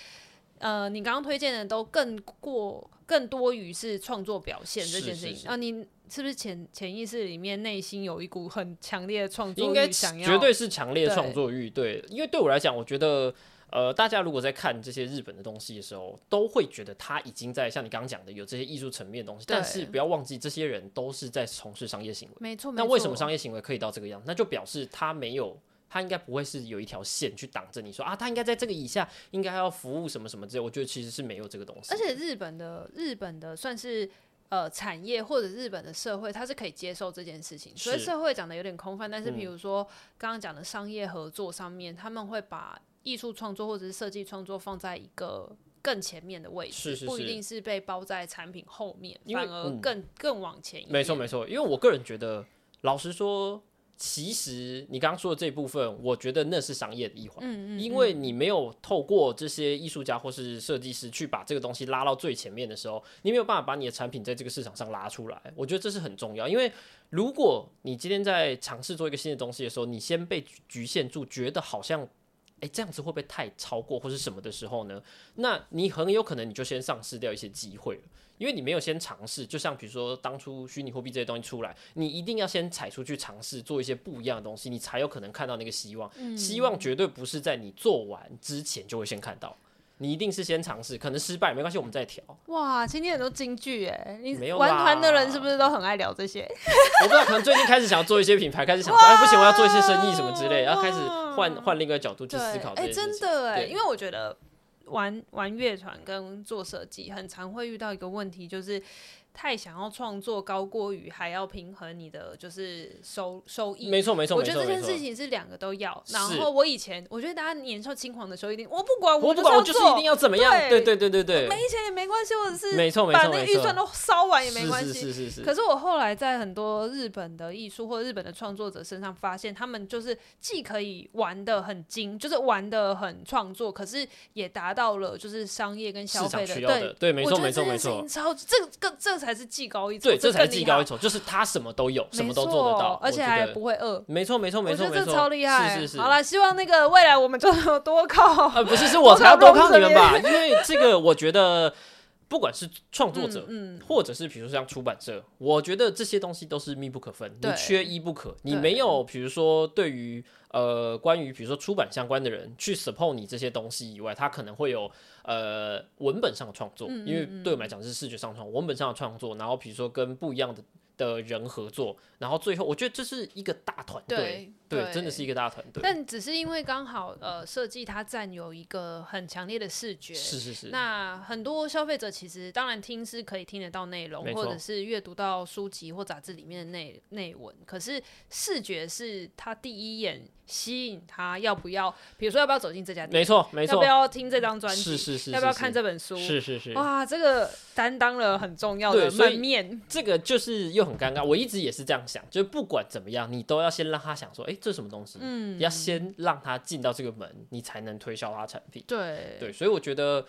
呃，你刚刚推荐的都更过更多于是创作表现这件事情啊，你是不是潜潜意识里面内心有一股很强烈的创作欲？想要，绝对是强烈的创作欲。对，对，因为对我来讲，我觉得。呃，大家如果在看这些日本的东西的时候，都会觉得他已经在像你刚刚讲的有这些艺术层面的东西，但是不要忘记，这些人都是在从事商业行为。没错，那为什么商业行为可以到这个样子？那就表示他没有，他应该不会是有一条线去挡着你说啊，他应该在这个以下，应该要服务什么什么之类。我觉得其实是没有这个东西。而且日本的日本的算是呃产业或者日本的社会，他是可以接受这件事情。所以社会讲的有点空泛，但是比如说刚刚讲的商业合作上面，他们会把。艺术创作或者是设计创作放在一个更前面的位置，是是是，不一定是被包在产品后面，反而更、嗯、更往前。没错没错，因为我个人觉得，老实说，其实你刚刚说的这一部分，我觉得那是商业的一环。嗯，嗯嗯，因为你没有透过这些艺术家或是设计师去把这个东西拉到最前面的时候，你没有办法把你的产品在这个市场上拉出来。我觉得这是很重要，因为如果你今天在尝试做一个新的东西的时候，你先被局限住，觉得好像。诶，这样子会不会太超过或是什么的时候呢？那你很有可能你就先丧失掉一些机会了，因为你没有先尝试。就像比如说当初虚拟货币这些东西出来，你一定要先踩出去尝试，做一些不一样的东西，你才有可能看到那个希望。嗯、希望绝对不是在你做完之前就会先看到。你一定是先尝试，可能失败没关系，我们再调。哇，今天很多金句哎，你没有玩团的人是不是都很爱聊这些？我不知道，可能最近开始想要做一些品牌，开始想说，哇哎，不行，我要做一些生意什么之类，然后开始换换另一个角度去思考。哎，真的哎，因为我觉得。玩玩乐团跟做设计，很常会遇到一个问题，就是。太想要创作高过于还要平衡你的就是收收益，没错没错，我觉得这件事情是两个都要。然后我以前我觉得大家年少轻狂的时候一定我不管我不管我就是一定要怎么样，对对对对对，没钱也没关系，或者是没错没错，把那个预算都烧完也没关系。是是是是。可是我后来在很多日本的艺术或者日本的创作者身上发现，他们就是既可以玩的很精，就是玩的很创作，可是也达到了就是商业跟消费的对对没错没错没错。超这个这才是技高一筹。对，这才是技高一筹，就是他什么都有，什么都做得到，而且还不会饿。没错，没错，没错，没错，超厉害。是是是。好了，希望那个未来我们就有多靠。呃，不是，是我才要多靠你们吧？因为这个，我觉得不管是创作者，嗯，或者是比如说像出版社，我觉得这些东西都是密不可分，你缺一不可。你没有，比如说对于呃，关于比如说出版相关的人去 support 你这些东西以外，他可能会有。呃，文本上的创作，因为对我们来讲是视觉上创文本上的创作，然后比如说跟不一样的的人合作，然后最后我觉得这是一个大团队。对，真的是一个大团队。但只是因为刚好呃，设计它占有一个很强烈的视觉。是是是。那很多消费者其实当然听是可以听得到内容，或者是阅读到书籍或杂志里面的内内文。可是视觉是他第一眼吸引他要不要，比如说要不要走进这家店？没错没错。要不要听这张专辑？是是是。要不要看这本书？是是是。哇，这个担当了很重要的门面。这个就是又很尴尬。我一直也是这样想，就是不管怎么样，你都要先让他想说，哎，这是什么东西？嗯。要先让他进到这个门，你才能推销他产品。对对，所以我觉得。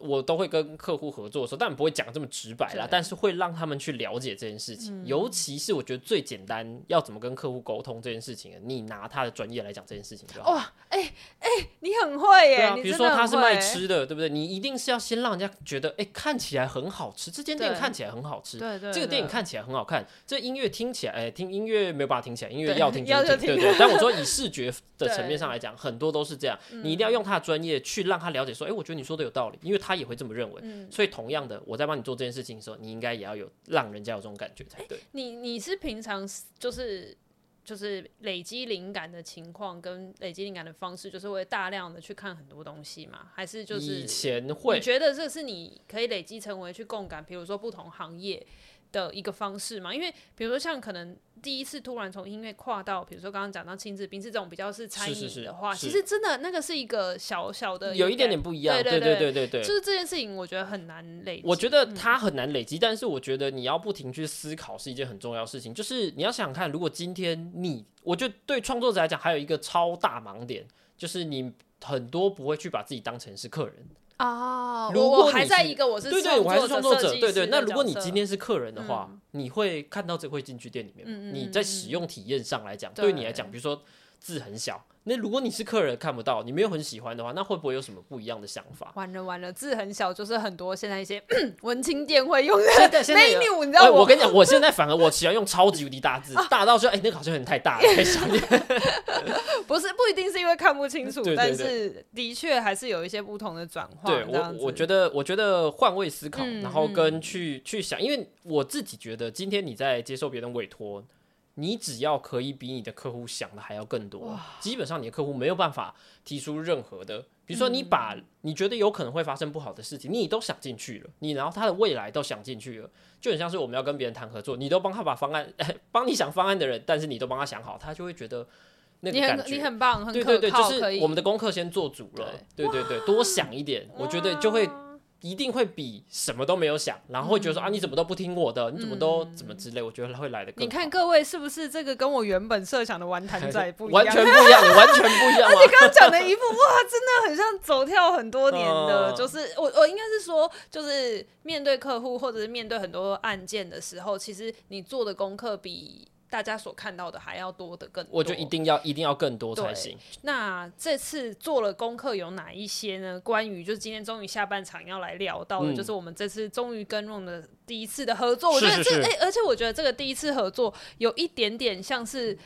我都会跟客户合作的时候，当然不会讲这么直白啦，但是会让他们去了解这件事情。嗯、尤其是我觉得最简单，要怎么跟客户沟通这件事情，你拿他的专业来讲这件事情就好。哇，哎、欸、哎、欸，你很会耶！对啊，比如说他是卖吃的，对不对？你一定是要先让人家觉得，哎、欸，看起来很好吃，这间店看起来很好吃，对对，这个电影看起来很好看，这、音乐听起来，哎、欸，听音乐没有办法听起来，音乐要听就听，对，对对。但我说以视觉的层面上 来讲，很多都是这样，你一定要用他的专业去让他了解，说，哎、欸，我觉得你说的有道理，因为他也会这么认为。嗯、所以，同样的，我在帮你做这件事情的时候，你应该也要有让人家有这种感觉才对。欸、你你是平常就是就是累积灵感的情况跟累积灵感的方式，就是会大量的去看很多东西吗？还是就是以前会？你觉得这是你可以累积成为去共感，比如说不同行业的一个方式嘛？因为比如说像可能。第一次突然从音乐跨到，比如说刚刚讲到亲子冰室这种比较是餐饮的话，其实真的那个是一个小小的，有一点点不一样。对对对对对对，就是这件事情，我觉得很难累积。我觉得它很难累积，但是我觉得你要不停去思考是一件很重要的事情。就是你要想想看，如果今天你，我觉得对创作者来讲还有一个超大盲点，就是你很多不会去把自己当成是客人。哦，如果还在一个我是对对，我还是创作者，对对。那如果你今天是客人的话，你会看到这会进去店里面，你在使用体验上来讲，对你来讲，比如说字很小，那如果你是客人看不到，你没有很喜欢的话，那会不会有什么不一样的想法？完了完了，字很小，就是很多现在一些 文青店会用的 menu，你知道吗？我跟你讲，我现在反而我喜欢用超级无敌大字，大到说哎，那个好像有点太大了，太小。不是不一定是因为看不清楚，但是的确还是有一些不同的转化。对，我我觉得我觉得换位思考，然后跟去去想，因为我自己觉得今天你在接受别人委托，你只要可以比你的客户想的还要更多，基本上你的客户没有办法提出任何的，比如说你把你觉得有可能会发生不好的事情，你都想进去了，你然后他的未来都想进去了，就很像是我们要跟别人谈合作，你都帮他把方案，帮你想方案的人，但是你都帮他想好，他就会觉得。那你很你很棒，很对对对，就是我们的功课先做足了，对对对，多想一点，我觉得就会一定会比什么都没有想，然后会觉得说啊，你怎么都不听我的，你怎么都怎么之类，我觉得会来的更。你看各位是不是这个跟我原本设想的玩谈仔不一样？完全不一样，完全不一样。而且刚刚讲的一副哇，真的很像走跳很多年的，就是我我应该是说，就是面对客户或者是面对很多案件的时候，其实你做的功课比。大家所看到的还要多的更多，我觉得一定要一定要更多才行。那这次做了功课有哪一些呢？关于就是今天终于下半场要来聊到的，就是我们这次终于跟 Ron 的第一次的合作。嗯、我觉得这哎、欸，而且我觉得这个第一次合作有一点点像是。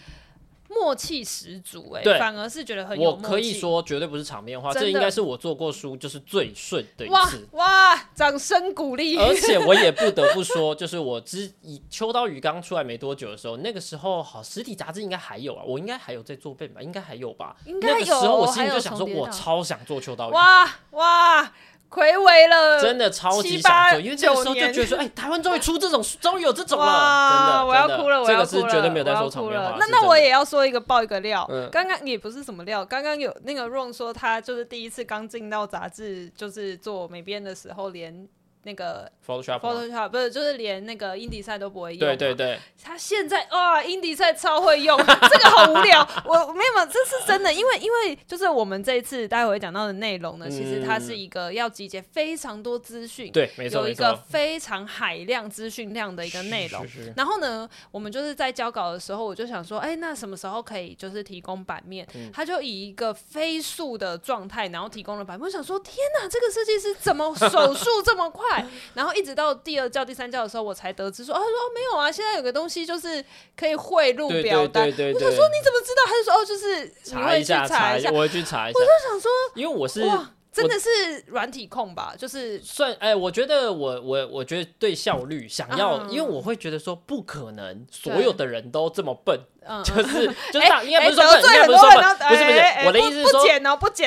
默契十足，哎，对，反而是觉得很有默契。我可以说绝对不是场面话，这应该是我做过书就是最顺的一次。哇，哇，掌声鼓励！而且我也不得不说，就是我之以秋刀鱼刚出来没多久的时候，那个时候好实体杂志应该还有啊，我应该还有在做背吧，应该还有吧？应该有。那个时候我心里就想说，我超想做秋刀鱼。哇哇！睽违了，真的超级想做，因为这个时候就觉得说，哎，台湾终于出这种，终于有这种了，真的，我要哭了，我要哭了，这个是绝对没有在说场面话。那那我也要说一个爆一个料，刚刚也不是什么料，刚刚有那个 Ron 说他就是第一次刚进到杂志，就是做美编的时候连。那个 Photoshop，Photoshop 不是，就是连那个 InDesign 都不会用。对对对，他现在哇，InDesign 超会用，这个好无聊。我没有，这是真的，因为因为就是我们这一次待会讲到的内容呢，其实它是一个要集结非常多资讯，对，没错，有一个非常海量资讯量的一个内容。然后呢，我们就是在交稿的时候，我就想说，哎，那什么时候可以就是提供版面？他就以一个飞速的状态，然后提供了版面。我想说，天哪，这个设计师怎么手速这么快？然后一直到第二教、第三教的时候，我才得知说，哦，他说哦没有啊，现在有个东西就是可以汇入表单。对对对对对，我想说你怎么知道？他就说哦，就是查一下，查一下，我会去查一下。我就想说，因为我是哇，真的是软体控吧？就是算哎，我觉得我我我觉得对效率想要，嗯、因为我会觉得说不可能所有的人都这么笨。就是 就是应该不是说笨，应该不是不是不是，我的意思是说，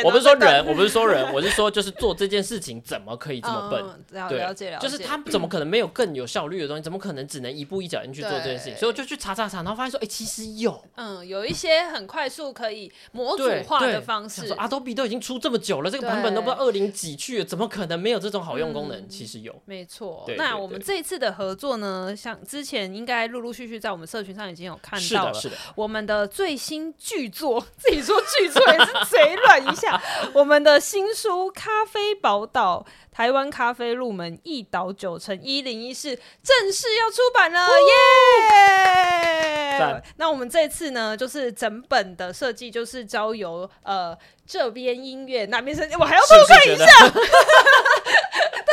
我不是说人，我不是说人，我是说就是做这件事情怎么可以这么笨？对，了解了解，就是他怎么可能没有更有效率的东西？怎么可能只能一步一脚印去做这件事情？所以我就去查查查，然后发现说，哎，其实有，嗯，有一些很快速可以模组化的方式。说 Adobe 都已经出这么久了，这个版本都不知道二零几去了，怎么可能没有这种好用功能？其实有，没错。那我们这一次的合作呢，像之前应该陆陆续续在我们社群上已经有看到了，是的，我们的。最新巨作，自己说巨作也是贼软一下。我们的新书《咖啡宝岛：台湾咖啡入门一岛九成一零一室》正式要出版了，耶！赞那我们这次呢，就是整本的设计就是交由呃这边音乐那边设计，我还要偷看一下。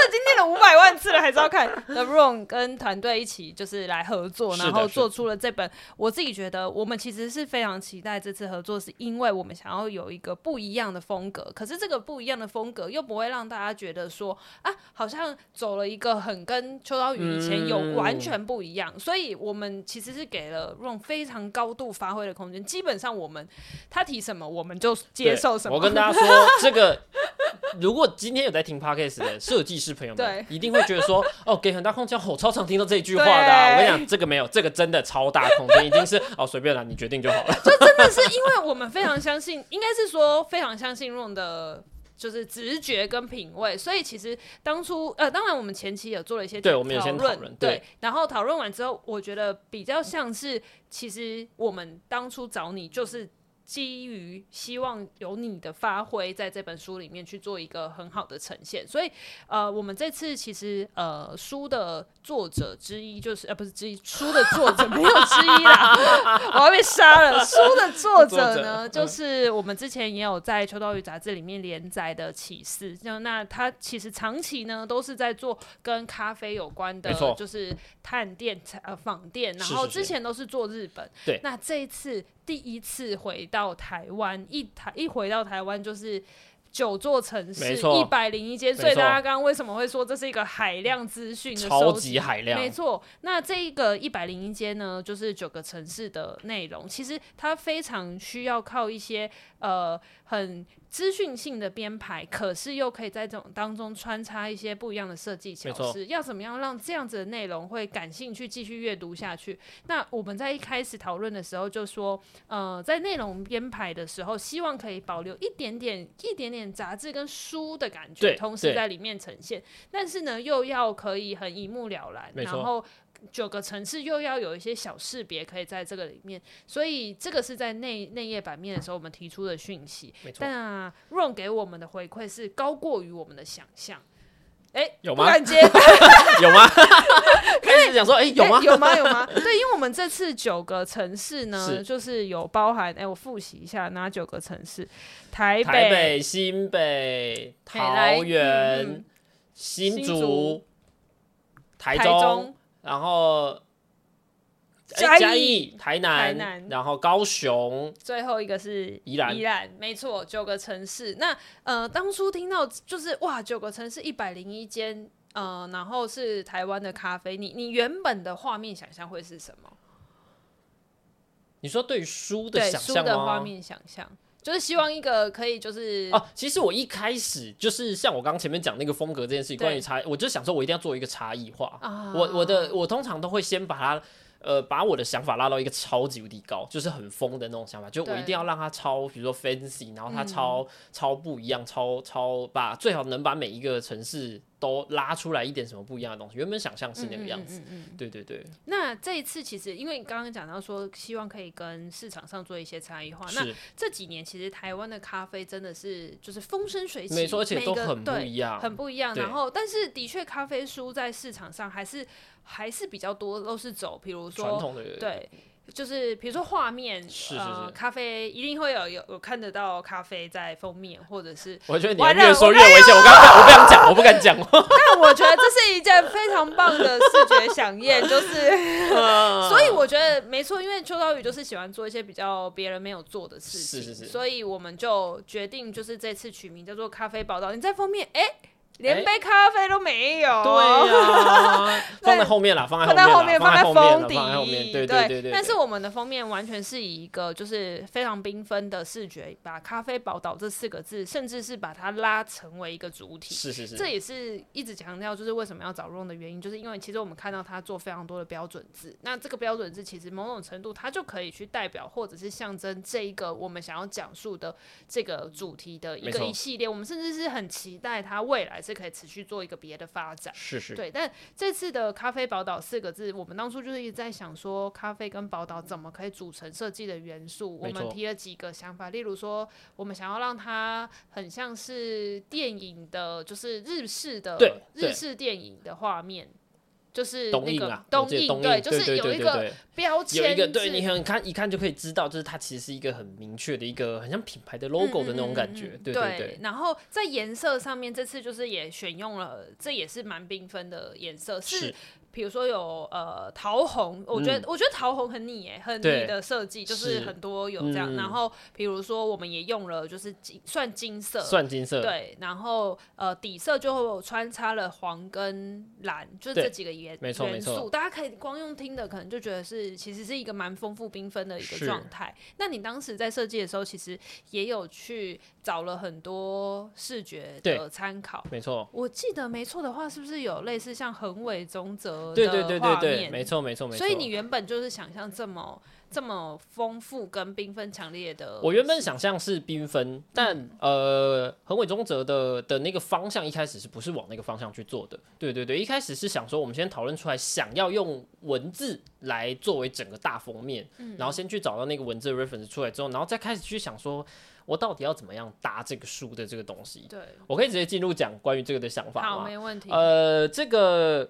已经念了五百万次了，还是要看 The Ron 跟团队一起就是来合作，然后做出了这本。我自己觉得，我们其实是非常期待这次合作，是因为我们想要有一个不一样的风格。可是这个不一样的风格又不会让大家觉得说啊，好像走了一个很跟秋刀鱼以前有完全不一样。嗯、所以我们其实是给了 Ron 非常高度发挥的空间。基本上我们他提什么，我们就接受什么。我跟大家说，这个如果今天有在听 Podcast 的设计师。朋友们 对一定会觉得说，哦，给很大空间，我超常听到这一句话的、啊。我跟你讲，这个没有，这个真的超大空间，已经是哦，随便啦，你决定就好了。就真的是因为我们非常相信，应该是说非常相信 Ron 的，就是直觉跟品味。所以其实当初，呃，当然我们前期有做了一些，对，我们有先讨论，对，对然后讨论完之后，我觉得比较像是，其实我们当初找你就是。基于希望有你的发挥，在这本书里面去做一个很好的呈现，所以呃，我们这次其实呃书的作者之一就是呃不是之一，书的作者没有之一啦，我要被杀了。书的作者呢，者就是我们之前也有在《秋刀鱼》杂志里面连载的启示，就那他其实长期呢都是在做跟咖啡有关的，错就是探店呃访店，然后之前都是做日本，对，那这一次。第一次回到台湾，一台一回到台湾就是九座城市，一百零一间，所以大家刚刚为什么会说这是一个海量资讯的收集？超级海量，没错。那这一个一百零一间呢，就是九个城市的内容，其实它非常需要靠一些呃很。资讯性的编排，可是又可以在这种当中穿插一些不一样的设计巧思。要怎么样让这样子的内容会感兴趣，继续阅读下去？那我们在一开始讨论的时候就说，呃，在内容编排的时候，希望可以保留一点点、一点点杂志跟书的感觉，同时在里面呈现。但是呢，又要可以很一目了然，然后。九个城市又要有一些小识别可以在这个里面，所以这个是在内内页版面的时候我们提出的讯息。没错。但啊，Ron 给我们的回馈是高过于我们的想象。哎，有吗？感觉有吗？开始讲说，哎，有吗？有吗？有吗？对，因为我们这次九个城市呢，是就是有包含，哎，我复习一下哪九个城市：台北、台北新北、桃园、嗯、新竹、新竹台中。然后嘉义、台南、台南，然后高雄，最后一个是宜兰。宜兰，没错，九个城市。那呃，当初听到就是哇，九个城市一百零一间，呃，然后是台湾的咖啡，你你原本的画面想象会是什么？你说对于书的想象吗？书的画面想象。就是希望一个可以就是哦、啊，其实我一开始就是像我刚刚前面讲那个风格这件事情，关于差，我就想说我一定要做一个差异化。啊、我我的我通常都会先把它呃把我的想法拉到一个超级无敌高，就是很疯的那种想法，就我一定要让它超，比如说 fancy，然后它超、嗯、超不一样，超超把最好能把每一个城市。都拉出来一点什么不一样的东西，原本想象是那个样子，对对对。那这一次其实，因为你刚刚讲到说，希望可以跟市场上做一些差异化。那这几年其实台湾的咖啡真的是就是风生水起，没错，而且都很不一样，很不一样。然后，但是的确，咖啡书在市场上还是还是比较多，都是走，比如说传统的对。就是比如说画面，是是是呃，咖啡一定会有有有看得到咖啡在封面，或者是我觉得你越说越危险，我刚刚我不想讲，我不敢讲。但我觉得这是一件非常棒的视觉飨宴，就是，所以我觉得没错，因为秋刀鱼就是喜欢做一些比较别人没有做的事情，是是是，所以我们就决定就是这次取名叫做咖啡宝岛。你在封面，哎、欸。连杯咖啡都没有，对呀，放在后面了，放在后面，放在封底，对对对对。但是我们的封面完全是以一个就是非常缤纷的视觉，把“咖啡宝岛”这四个字，甚至是把它拉成为一个主体。是是是，这也是一直强调，就是为什么要找 Ron 的原因，就是因为其实我们看到他做非常多的标准字，那这个标准字其实某种程度它就可以去代表或者是象征这一个我们想要讲述的这个主题的一个一系列。我们甚至是很期待他未来可以持续做一个别的发展，是是，对。但这次的“咖啡宝岛”四个字，我们当初就是一直在想说，咖啡跟宝岛怎么可以组成设计的元素。我们提了几个想法，例如说，我们想要让它很像是电影的，就是日式的日式电影的画面。就是那个东印啊，东映对，就是有一个标签，有一个对你很看一看就可以知道，就是它其实是一个很明确的一个很像品牌的 logo 的那种感觉，嗯嗯嗯对对对，对。然后在颜色上面，这次就是也选用了，这也是蛮缤纷的颜色是。是比如说有呃桃红，我觉得、嗯、我觉得桃红很腻哎，很腻的设计，就是很多有这样。嗯、然后比如说我们也用了就是金算金色，算金色对。然后呃底色就穿插了黄跟蓝，就是这几个颜元素。大家可以光用听的，可能就觉得是其实是一个蛮丰富缤纷的一个状态。那你当时在设计的时候，其实也有去找了很多视觉的参考。没错。我记得没错的话，是不是有类似像横尾宗则？对对对对对，没错没错没错。所以你原本就是想象这么这么丰富跟缤纷强烈的。我原本想象是缤纷，但、嗯、呃，横尾宗则的的那个方向一开始是不是往那个方向去做的？对对对，一开始是想说，我们先讨论出来，想要用文字来作为整个大封面，嗯、然后先去找到那个文字的 reference 出来之后，然后再开始去想说，我到底要怎么样搭这个书的这个东西？对，我可以直接进入讲关于这个的想法吗？好，没问题。呃，这个。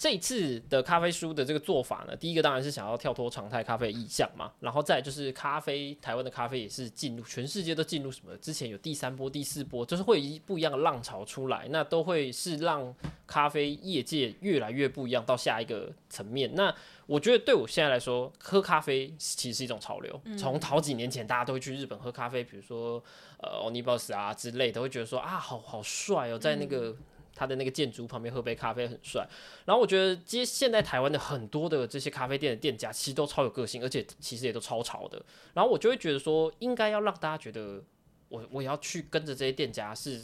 这一次的咖啡书的这个做法呢，第一个当然是想要跳脱常态咖啡意象嘛，然后再就是咖啡，台湾的咖啡也是进入全世界都进入什么？之前有第三波、第四波，就是会有一不一样的浪潮出来，那都会是让咖啡业界越来越不一样到下一个层面。那我觉得对我现在来说，喝咖啡其实是一种潮流。从好几年前大家都会去日本喝咖啡，比如说呃 Onibus 啊之类的，会觉得说啊，好好帅哦，在那个。他的那个建筑旁边喝杯咖啡很帅，然后我觉得，其实现在台湾的很多的这些咖啡店的店家其实都超有个性，而且其实也都超潮的。然后我就会觉得说，应该要让大家觉得我，我我要去跟着这些店家，是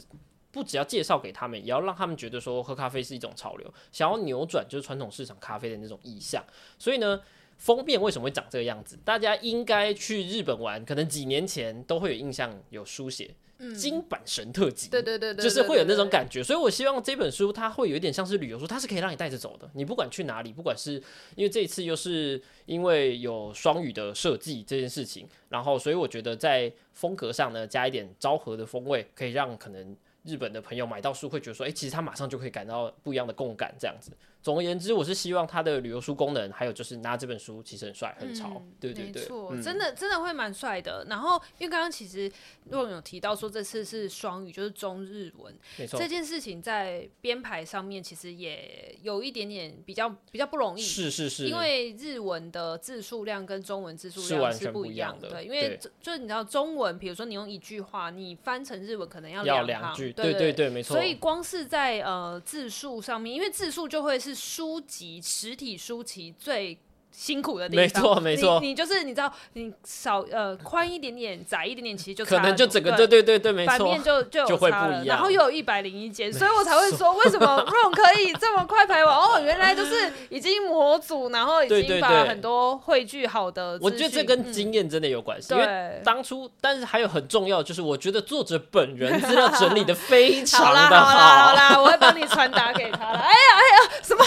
不只要介绍给他们，也要让他们觉得说喝咖啡是一种潮流，想要扭转就是传统市场咖啡的那种意象。所以呢，封面为什么会长这个样子？大家应该去日本玩，可能几年前都会有印象，有书写。金版神特辑，对对对对，就是会有那种感觉，所以我希望这本书它会有一点像是旅游书，它是可以让你带着走的。你不管去哪里，不管是因为这一次又是因为有双语的设计这件事情，然后所以我觉得在风格上呢，加一点昭和的风味，可以让可能日本的朋友买到书会觉得说，哎，其实他马上就可以感到不一样的共感这样子。总而言之，我是希望它的旅游书功能，还有就是拿这本书其实很帅很潮，嗯、对对对，没错、嗯，真的真的会蛮帅的。然后因为刚刚其实若有提到说这次是双语，就是中日文，没错，这件事情在编排上面其实也有一点点比较比较不容易，是是是，因为日文的字数量跟中文字数量是不一样的，的。因为就是你知道中文，比如说你用一句话，你翻成日文可能要两句，对对对对，没错。所以光是在呃字数上面，因为字数就会是书籍实体书籍最。辛苦的地方，没错没错，你就是你知道，你少呃宽一点点，窄一点点，其实就可能就整个对对对对没错，反面就就有差了，然后又有一百零一间，所以我才会说为什么 Ron 可以这么快排完？哦，原来就是已经模组，然后已经把很多汇聚好的，我觉得这跟经验真的有关系，因为当初，但是还有很重要就是，我觉得作者本人资料整理的非常的好，好啦好啦，我会帮你传达给他了。哎呀哎呀，什么？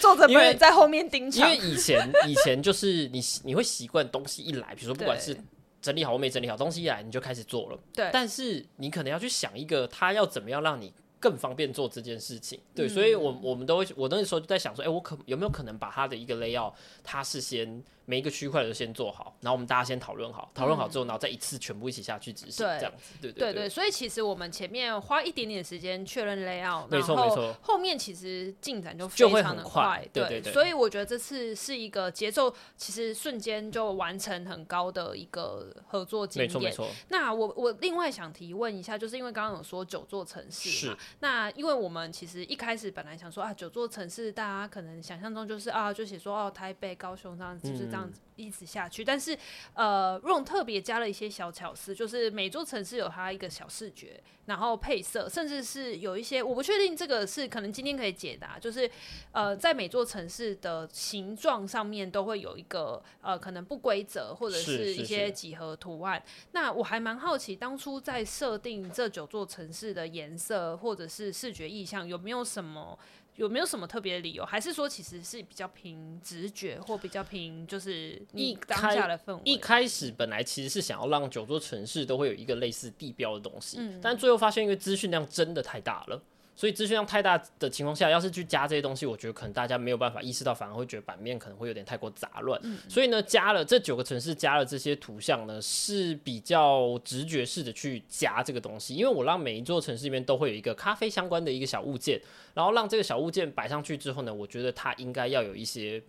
作者本人在后面盯场，因为以前。以前就是你你会习惯东西一来，比如说不管是整理好或没整理好，东西一来你就开始做了。对，但是你可能要去想一个他要怎么样让你更方便做这件事情。对，嗯、所以我我们都会，我那时候就在想说，哎、欸，我可有没有可能把他的一个 layout，他是先。每一个区块都先做好，然后我们大家先讨论好，讨论好之后，然后再一次全部一起下去执行，这样子，对对对。所以其实我们前面花一点点时间确认 layout，没错没错，后面其实进展就非常的快，快，对对对。所以我觉得这次是一个节奏其实瞬间就完成很高的一个合作经验，没错没错。那我我另外想提问一下，就是因为刚刚有说九座城市嘛，那因为我们其实一开始本来想说啊，九座城市大家可能想象中就是啊，就写说哦，台北、高雄这样子，就是这样子。嗯一直下去，但是呃，Ron 特别加了一些小巧思，就是每座城市有它一个小视觉，然后配色，甚至是有一些我不确定这个是可能今天可以解答，就是呃，在每座城市的形状上面都会有一个呃可能不规则或者是一些几何图案。是是是，那我还蛮好奇，当初在设定这九座城市的颜色或者是视觉意象，有没有什么？有没有什么特别的理由？还是说其实是比较凭直觉，或比较凭就是你当下的氛围？一开始本来其实是想要让九座城市都会有一个类似地标的东西，嗯，但最后发现因为资讯量真的太大了。所以资讯量太大的情况下，要是去加这些东西，我觉得可能大家没有办法意识到，反而会觉得版面可能会有点太过杂乱。嗯。所以呢，加了这九个城市加了这些图像呢，是比较直觉式的去加这个东西。因为我让每一座城市里面都会有一个咖啡相关的一个小物件，然后让这个小物件摆上去之后呢，我觉得它应该要有一些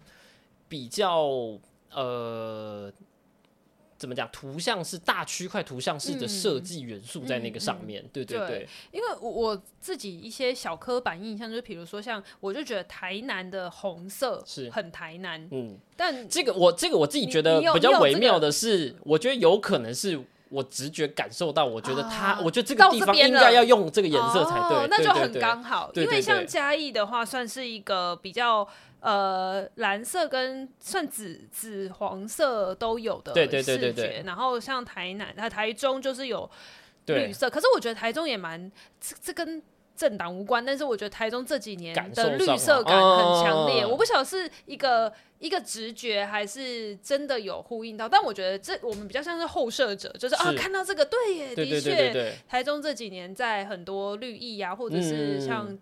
比较呃。怎么讲？图像是大区块图像式的设计元素在那个上面，嗯嗯、对对对，对。因为我自己一些小刻板印象，就是比如说像，我就觉得台南的红色是很台南，嗯。但这个我这个我自己觉得比较微妙的是，我觉得有可能是我直觉感受到，我觉得它，啊、我觉得这个地方应该要用这个颜色才对，哦，那就很刚好。因为像嘉义的话，算是一个比较。呃，蓝色跟算紫紫黄色都有的视觉，对对对对对，然后像台南、台台中就是有绿色，可是我觉得台中也蛮这这跟政党无关，但是我觉得台中这几年的绿色感很强烈，我不晓得是一个一个直觉还是真的有呼应到，但我觉得这我们比较像是后设者，就是啊看到这个对耶，的确，台中这几年在很多绿意啊，或者是像。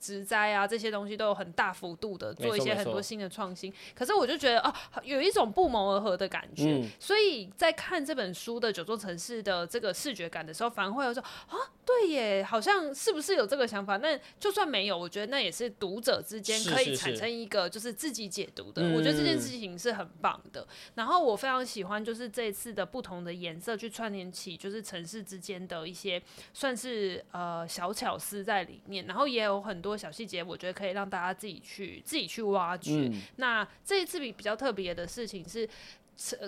植栽啊，这些东西都有很大幅度的做一些很多新的创新，可是我就觉得啊，有一种不谋而合的感觉，嗯，所以在看这本书的九座城市的这个视觉感的时候，反而会有说啊，对耶，好像是不是有这个想法？那就算没有，我觉得那也是读者之间可以产生一个就是自己解读的，是是是，我觉得这件事情是很棒的。嗯。然后我非常喜欢就是这一次的不同的颜色去串联起就是城市之间的一些算是呃小巧思在里面，然后也有很多。多小细节，我觉得可以让大家自己去自己去挖掘。嗯、那这一次比比较特别的事情是，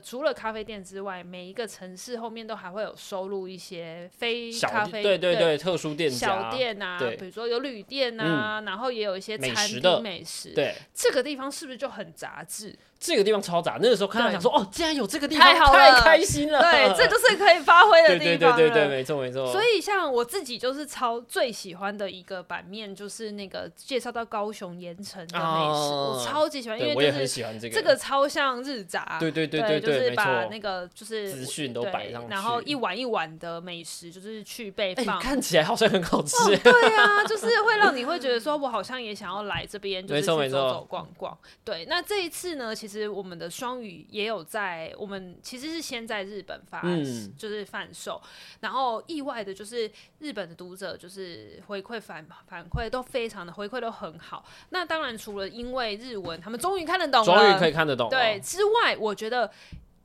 除了咖啡店之外，每一个城市后面都还会有收录一些非咖啡对对对，对特殊店小店啊，比如说有旅店啊、嗯，然后也有一些餐厅美食，美食。对，这个地方是不是就很杂志？这个地方超杂，那个时候看到想说哦，竟然有这个地方，太好了，太开心了。对，这就是可以发挥的地方。对对对对，没错没错。所以像我自己就是超最喜欢的一个版面，就是那个介绍到高雄盐城的美食，我超级喜欢，因为我也很喜欢这个。这个超像日杂，对对对对，就是把那个就是资讯都摆上去，然后一碗一碗的美食就是去备放，看起来好像很好吃。对啊，就是会让你会觉得说，我好像也想要来这边，就是去走走逛逛。对，那这一次呢，其实我们的双。双语也有在，我们其实是先在日本发，嗯、就是贩售，然后意外的就是日本的读者就是回馈反反馈都非常的回馈都很好。那当然除了因为日文他们终于看得懂了，终于可以看得懂，对之外，我觉得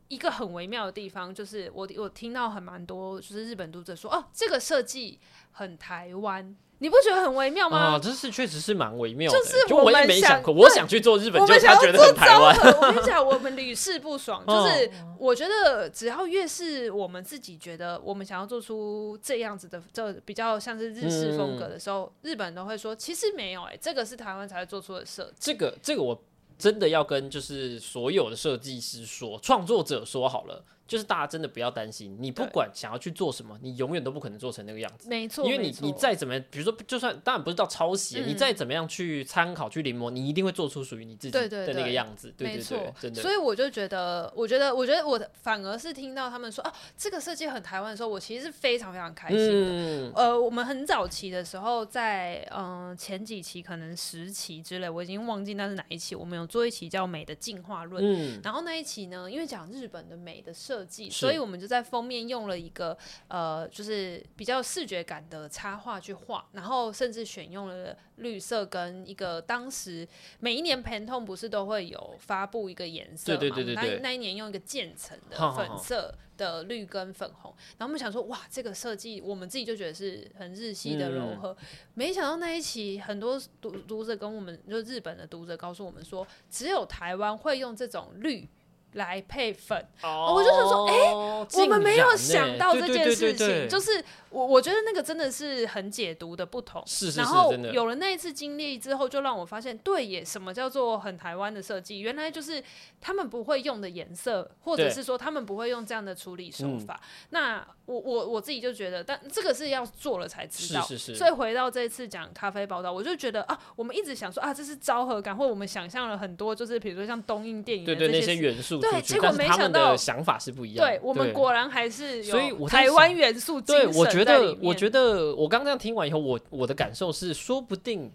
一个很微妙的地方就是我我听到很蛮多就是日本读者说哦，这个设计很台湾。你不觉得很微妙吗？啊，这是确实是蛮微妙的。就是我也没想过，我想去做日本，就他觉得很台湾。我跟你讲，我们屡试不爽。就是我觉得，只要越是我们自己觉得我们想要做出这样子的，就比较像是日式风格的时候，日本人都会说，其实没有，哎，这个是台湾才会做出的设计。这个，这个我真的要跟就是所有的设计师说，创作者说好了。就是大家真的不要担心，你不管想要去做什么，你永远都不可能做成那个样子。没错，因为你你再怎么，比如说，就算当然不是到抄袭，你再怎么样去参考去临摹，你一定会做出属于你自己的那个样子。对对对，真的。所以我就觉得，我觉得，我觉得我反而是听到他们说啊，这个设计很台湾的时候，我其实是非常非常开心的。呃，我们很早期的时候，在嗯前几期可能十期之类，我已经忘记那是哪一期，我们有做一期叫《美的进化论》。嗯。然后那一期呢，因为讲日本的美的设计，所以我们。就在封面用了一个呃，就是比较视觉感的插画去画，然后甚至选用了绿色跟一个当时每一年 Pantone 不是都会有发布一个颜色嘛？对对对对对，那那一年用一个渐层的粉色的绿跟粉红，然后我们想说哇，这个设计我们自己就觉得是很日系的柔和，嗯、没想到那一期很多读读者跟我们就日本的读者告诉我们说，只有台湾会用这种绿。来配粉，oh, 我就想说，哎、欸，我们没有想到这件事情，就是我我觉得那个真的是很解读的不同。是是是，然后有了那一次经历之后，就让我发现，对耶，什么叫做很台湾的设计？原来就是他们不会用的颜色，或者是说他们不会用这样的处理手法。嗯、那我我我自己就觉得，但这个是要做了才知道。是是是。所以回到这一次讲咖啡宝岛，我就觉得啊，我们一直想说啊，这是昭和感，或我们想象了很多，就是比如说像东映电影的这些，对对，那些元素。对，结果没想到想法是不一样。对，我们果然还是有台湾元素。对，我觉得，我觉得我刚刚这样听完以后，我我的感受是，说不定，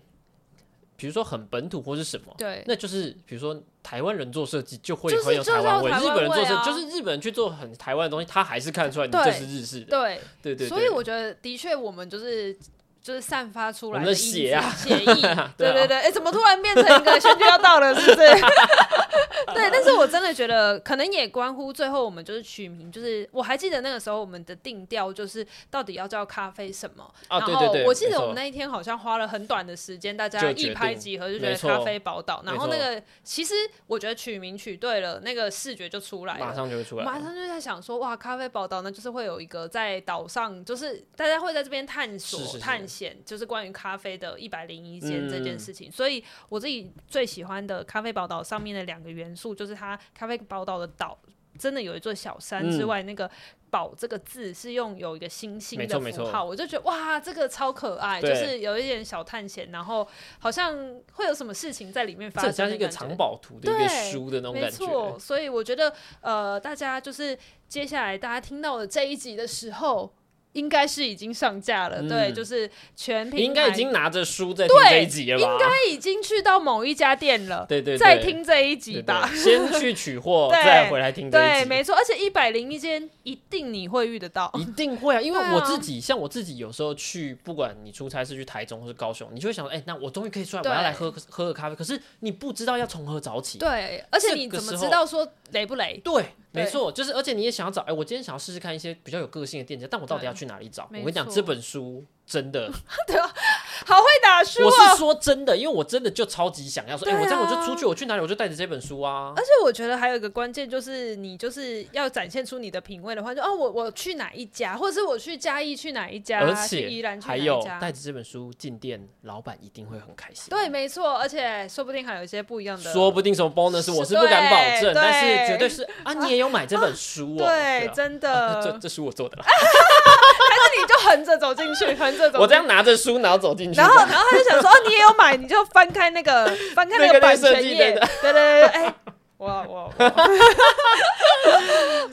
比如说很本土或是什么，对，那就是比如说台湾人做设计就会很有台湾味，日本人做设计就是日本人去做很台湾的东西，他还是看得出来你这是日式的。对对对，所以我觉得的确我们就是。就是散发出来的血啊，血意，对对对，哎，怎么突然变成一个选举要到了，是不是？对，但是我真的觉得，可能也关乎最后我们就是取名，就是我还记得那个时候我们的定调就是到底要叫咖啡什么。然后我记得我们那一天好像花了很短的时间，大家一拍即合，就觉得咖啡宝岛。然后那个其实我觉得取名取对了，那个视觉就出来了，马上就会出来，马上就在想说，哇，咖啡宝岛呢，就是会有一个在岛上，就是大家会在这边探索探。就是关于咖啡的一百零一间这件事情，嗯、所以我自己最喜欢的咖啡宝岛上面的两个元素，就是它咖啡宝岛的岛真的有一座小山之外，嗯、那个“宝”这个字是用有一个星星的符号，我就觉得哇，这个超可爱，就是有一点小探险，然后好像会有什么事情在里面发生，像一个藏宝图的一个书的那种感觉。没错，所以我觉得呃，大家就是接下来大家听到的这一集的时候。应该是已经上架了，嗯、对，就是全屏。应该已经拿着书在听这一集了吧？应该已经去到某一家店了，对对，对，再听这一集吧。对对对，先去取货，再回来听这一集。对，没错，而且一百零一间一定你会遇得到，一定会啊！因为我自己，啊、像我自己，有时候去，不管你出差是去台中或是高雄，你就会想说，哎、欸，那我终于可以出来，我要来喝喝个咖啡。可是你不知道要从何找起，对，而且你怎么知道说雷不雷？对。没错，就是而且你也想要找，哎，我今天想要试试看一些比较有个性的店家，但我到底要去哪里找？我跟你讲，这本书真的，对啊，好会打假书。我是说真的，因为我真的就超级想要说，哎、啊欸，我这样我就出去，我去哪里我就带着这本书啊。而且我觉得还有一个关键就是，你就是要展现出你的品味的话，就哦，我我去哪一家，或者是我去嘉义去哪一家，而且依然还有带着这本书进店，老板一定会很开心。对，没错，而且说不定还有一些不一样的，说不定什么 bonus 我是不敢保证，但是绝对是啊，你也有买这本书哦，啊、对，真的，啊、这这是我做的。还是你就横着走进去，横着走。我这样拿着书，然后走进去。然后，然后他就想说：“哦，你也有买，你就翻开那个，翻开那个版权页。”对对对对，哎、欸。我我我，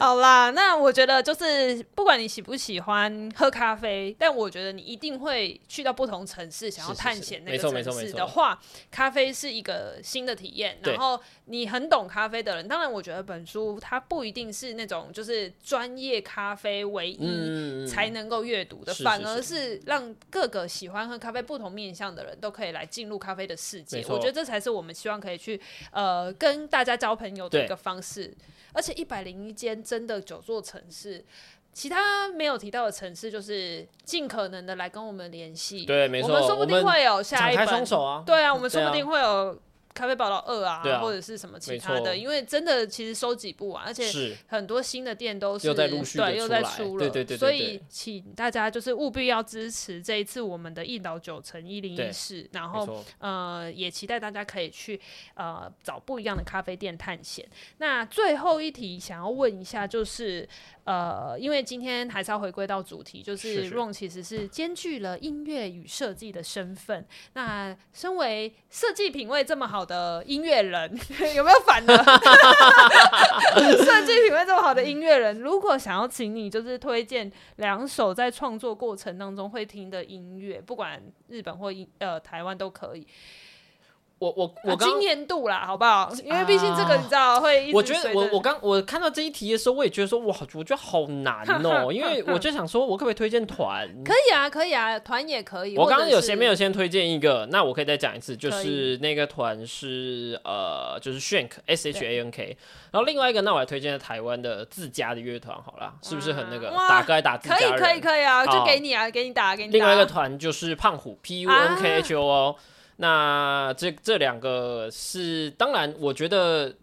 好啦，那我觉得就是不管你喜不喜欢喝咖啡，但我觉得你一定会去到不同城市，想要探险那个城市的话，咖啡是一个新的体验。然后你很懂咖啡的人，当然我觉得本书它不一定是那种就是专业咖啡唯一才能够阅读的，反而是让各个喜欢喝咖啡不同面向的人都可以来进入咖啡的世界。我觉得这才是我们希望可以去呃跟大家交。朋友的一个方式，而且一百零一间真的九座城市，其他没有提到的城市，就是尽可能的来跟我们联系。对，没错，我们说不定会有下一本。啊、对啊，我们说不定会有。咖啡宝岛二啊，啊，或者是什么其他的，因为真的其实收集不完，而且很多新的店都是对又在出了，对对对，对，所以请大家就是务必要支持这一次我们的一岛九城一零一室，然后呃也期待大家可以去呃找不一样的咖啡店探险。那最后一题想要问一下就是。呃，因为今天还是要回归到主题，就是 Ron 其实是兼具了音乐与设计的身份。那身为设计品味这么好的音乐人，有没有反呢？设计品味这么好的音乐人，如果想要请你就是推荐两首在创作过程当中会听的音乐，不管日本或呃台湾都可以。我我我刚今年度啦，好不好？因为毕竟这个你知道、啊、会。我觉得我我刚我看到这一题的时候，我也觉得说哇，我觉得好难哦、喔。因为我就想说，我可不可以推荐团？可以啊，可以啊，团也可以。我刚刚有前面有先推荐一个，那我可以再讲一次，就是那个团是呃，就是 Shank S H A N K。然后另外一个，那我来推荐台湾的自家的乐团，好了，是不是很那个？打歌来打自家人。可以可以可以啊，就给你啊，给你打，给你打。另外一个团就是胖虎 P U N K H O O。那这这两个是当然，我觉得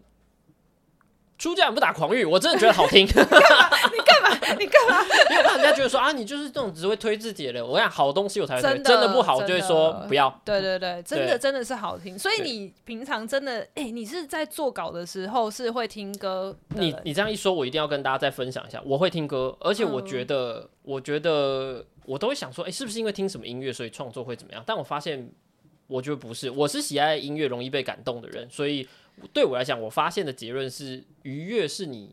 出家人不打狂语，我真的觉得好听。你干嘛？你干嘛？因为怕人家觉得说啊，你就是这种只会推自己的人。我想好东西我才会推，真的，真的不好我就会说不要。对对对，真的真的是好听。所以你平常真的哎、欸，你是在做稿的时候是会听歌？你你这样一说，我一定要跟大家再分享一下，我会听歌，而且我觉得，嗯、我觉得我都会想说，哎、欸，是不是因为听什么音乐，所以创作会怎么样？但我发现。我觉得不是，我是喜爱音乐、容易被感动的人，所以对我来讲，我发现的结论是，愉悦是你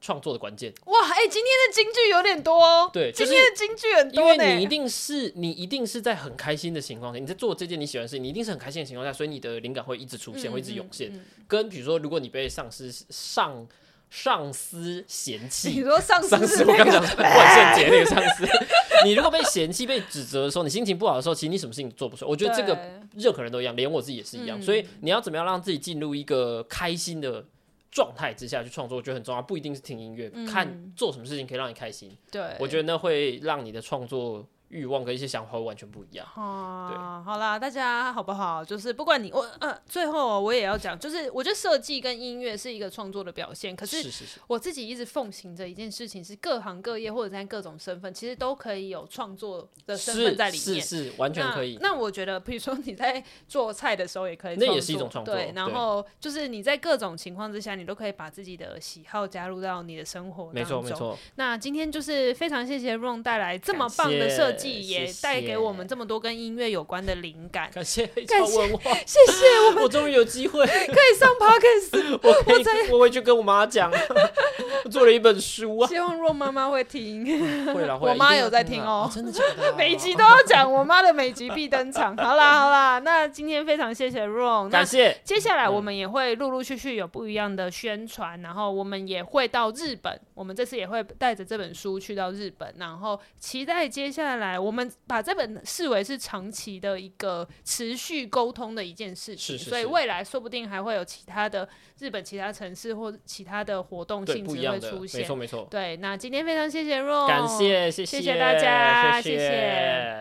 创作的关键。哇，哎、欸，今天的金句有点多哦。对，今天的金句很多。因为你一定是你一定是在很开心的情况下，你在做这件你喜欢的事情，你一定是很开心的情况下，所以你的灵感会一直出现，嗯、会一直涌现。嗯嗯、跟比如说，如果你被上司上上司嫌弃，你说上司，上司，我刚讲万圣节那个上司。你如果被嫌弃、被指责的时候，你心情不好的时候，其实你什么事情做不出来。我觉得这个任何人都一样，连我自己也是一样。所以你要怎么样让自己进入一个开心的状态之下去创作，我觉得很重要。不一定是听音乐，嗯，看做什么事情可以让你开心。对，我觉得那会让你的创作。欲望跟一些想法会完全不一样。啊，对，好啦，大家好不好？就是不管你我呃，最后我也要讲，就是我觉得设计跟音乐是一个创作的表现。可是我自己一直奉行着一件事情，是各行各业或者在各种身份，其实都可以有创作的身份在里面，是是，是完全可以。那，那我觉得，比如说你在做菜的时候也可以，那也是一种创作。对，然后就是你在各种情况之下，你都可以把自己的喜好加入到你的生活当中。没错没错。那今天就是非常谢谢 Ron 带来这么棒的设计，也带。给我们这么多跟音乐有关的灵感，感谢黑潮文化，谢谢我们，我终于有机会可以上 Podcast，我可以，我会去跟我妈讲，我做了一本书啊，希望 Ron 妈妈会听，会啦，我妈有在听哦，真的假的？每集都要讲，我妈的每集必登场。好啦好啦，那今天非常谢谢 Ron，感谢。接下来我们也会陆陆续续有不一样的宣传，然后我们也会到日本，我们这次也会带着这本书去到日本，然后期待接下来我们把这本视为是。长期的一个持续沟通的一件事情，所以未来说不定还会有其他的日本其他城市或其他的活动性质会出现。没错没错。对，那今天非常谢谢 Ron，感谢谢谢，谢谢大家，谢谢。谢谢。